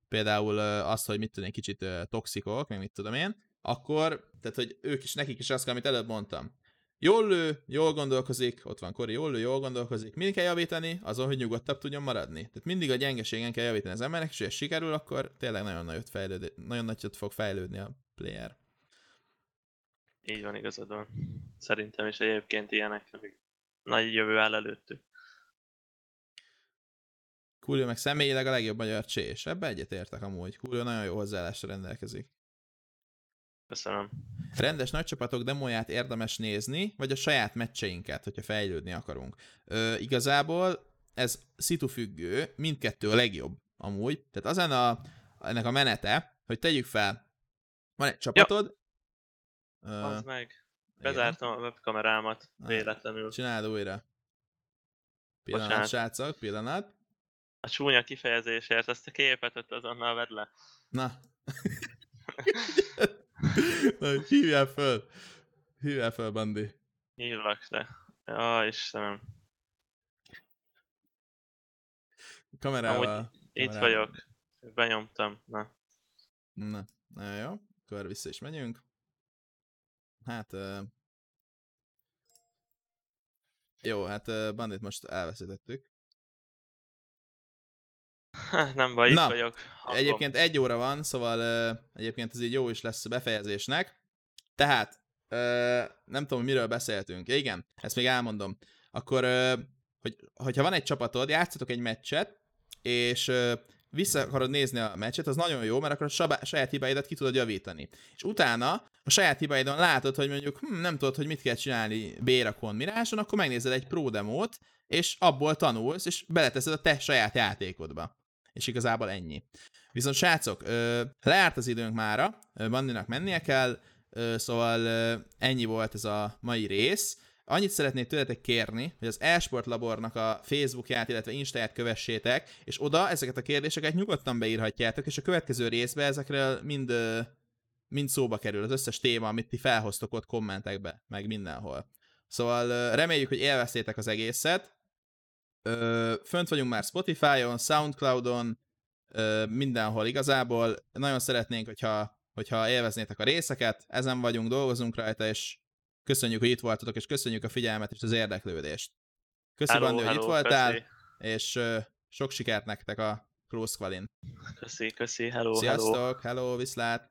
Speaker 1: például azt, hogy mit tudom, kicsit toxikok, meg mit tudom én, akkor, tehát hogy ők is, nekik is azt kell, amit előbb mondtam. Jól lő, jól gondolkozik, ott van Kori, jól lő, jól gondolkozik. Mind kell javítani, azon, hogy nyugodtabb tudjon maradni. Tehát mindig a gyengeségen kell javítani az embernek, és ha sikerül, akkor tényleg nagyon nagyot, fejlődni, nagyon nagyot fog fejlődni a player.
Speaker 2: Így van, igazad van. Szerintem is egyébként ilyenek, nagy jövő áll előttük.
Speaker 1: Kúlő meg személyileg a legjobb magyar csés. Ebbe egyetértek amúgy. Kúlő nagyon jó hozzáállásra rendelkezik.
Speaker 2: Köszönöm.
Speaker 1: Rendes nagycsapatok demóját érdemes nézni, vagy a saját meccseinket, hogyha fejlődni akarunk. Ö, igazából ez szitufüggő, mindkettő a legjobb amúgy. Tehát az a, ennek a menete, hogy tegyük fel, van egy csapatod.
Speaker 2: Ja. Az meg. Bezártam a webkamerámat véletlenül.
Speaker 1: Csináld újra. Pillanat, Bocsánat. srácok, pillanat.
Speaker 2: A csúnya kifejezésért ezt a képet ott azonnal vedd le.
Speaker 1: Na. Na, hívjál föl. Hívjál föl, Bandi.
Speaker 2: Hívlak, de... Ja, Istenem.
Speaker 1: Kamerával.
Speaker 2: Itt
Speaker 1: kamerával.
Speaker 2: vagyok. Benyomtam. Na.
Speaker 1: Na, na jó. Akkor vissza is megyünk. Hát... Uh... Jó, hát uh, Bandit most elveszítettük.
Speaker 2: Nem baj, itt
Speaker 1: Na,
Speaker 2: vagyok. Hangom.
Speaker 1: Egyébként egy óra van, szóval uh, egyébként ez így jó is lesz a befejezésnek. Tehát, uh, nem tudom, miről beszéltünk. Ja, igen, ezt még elmondom. Akkor, uh, hogy, hogyha van egy csapatod, játszatok egy meccset, és uh, vissza akarod nézni a meccset, az nagyon jó, mert akkor a sabá- saját hibáidat ki tudod javítani. És utána a saját hibáidon látod, hogy mondjuk hm, nem tudod, hogy mit kell csinálni Bérakon Miráson, akkor megnézed egy pro demót, és abból tanulsz, és beleteszed a te saját játékodba. És igazából ennyi. Viszont srácok, ö, lejárt az időnk mára, Bandinak mennie kell, szóval ennyi volt ez a mai rész. Annyit szeretnék tőletek kérni, hogy az Esport Labornak a Facebookját, illetve Instáját kövessétek, és oda ezeket a kérdéseket nyugodtan beírhatjátok, és a következő részbe ezekről mind, mind szóba kerül, az összes téma, amit ti felhoztok ott kommentekbe, meg mindenhol. Szóval reméljük, hogy élveztétek az egészet. Ö, fönt vagyunk már Spotify-on, Soundcloud-on, ö, mindenhol igazából. Nagyon szeretnénk, hogyha, hogyha élveznétek a részeket, ezen vagyunk, dolgozunk rajta, és köszönjük, hogy itt voltatok, és köszönjük a figyelmet és az érdeklődést.
Speaker 2: Hello,
Speaker 1: Bandi, hogy itt
Speaker 2: hello,
Speaker 1: voltál,
Speaker 2: Köszi,
Speaker 1: és ö, sok sikert nektek a Close Qualin.
Speaker 2: köszi, köszi, hello, hello.
Speaker 1: Sziasztok, hello, viszlát!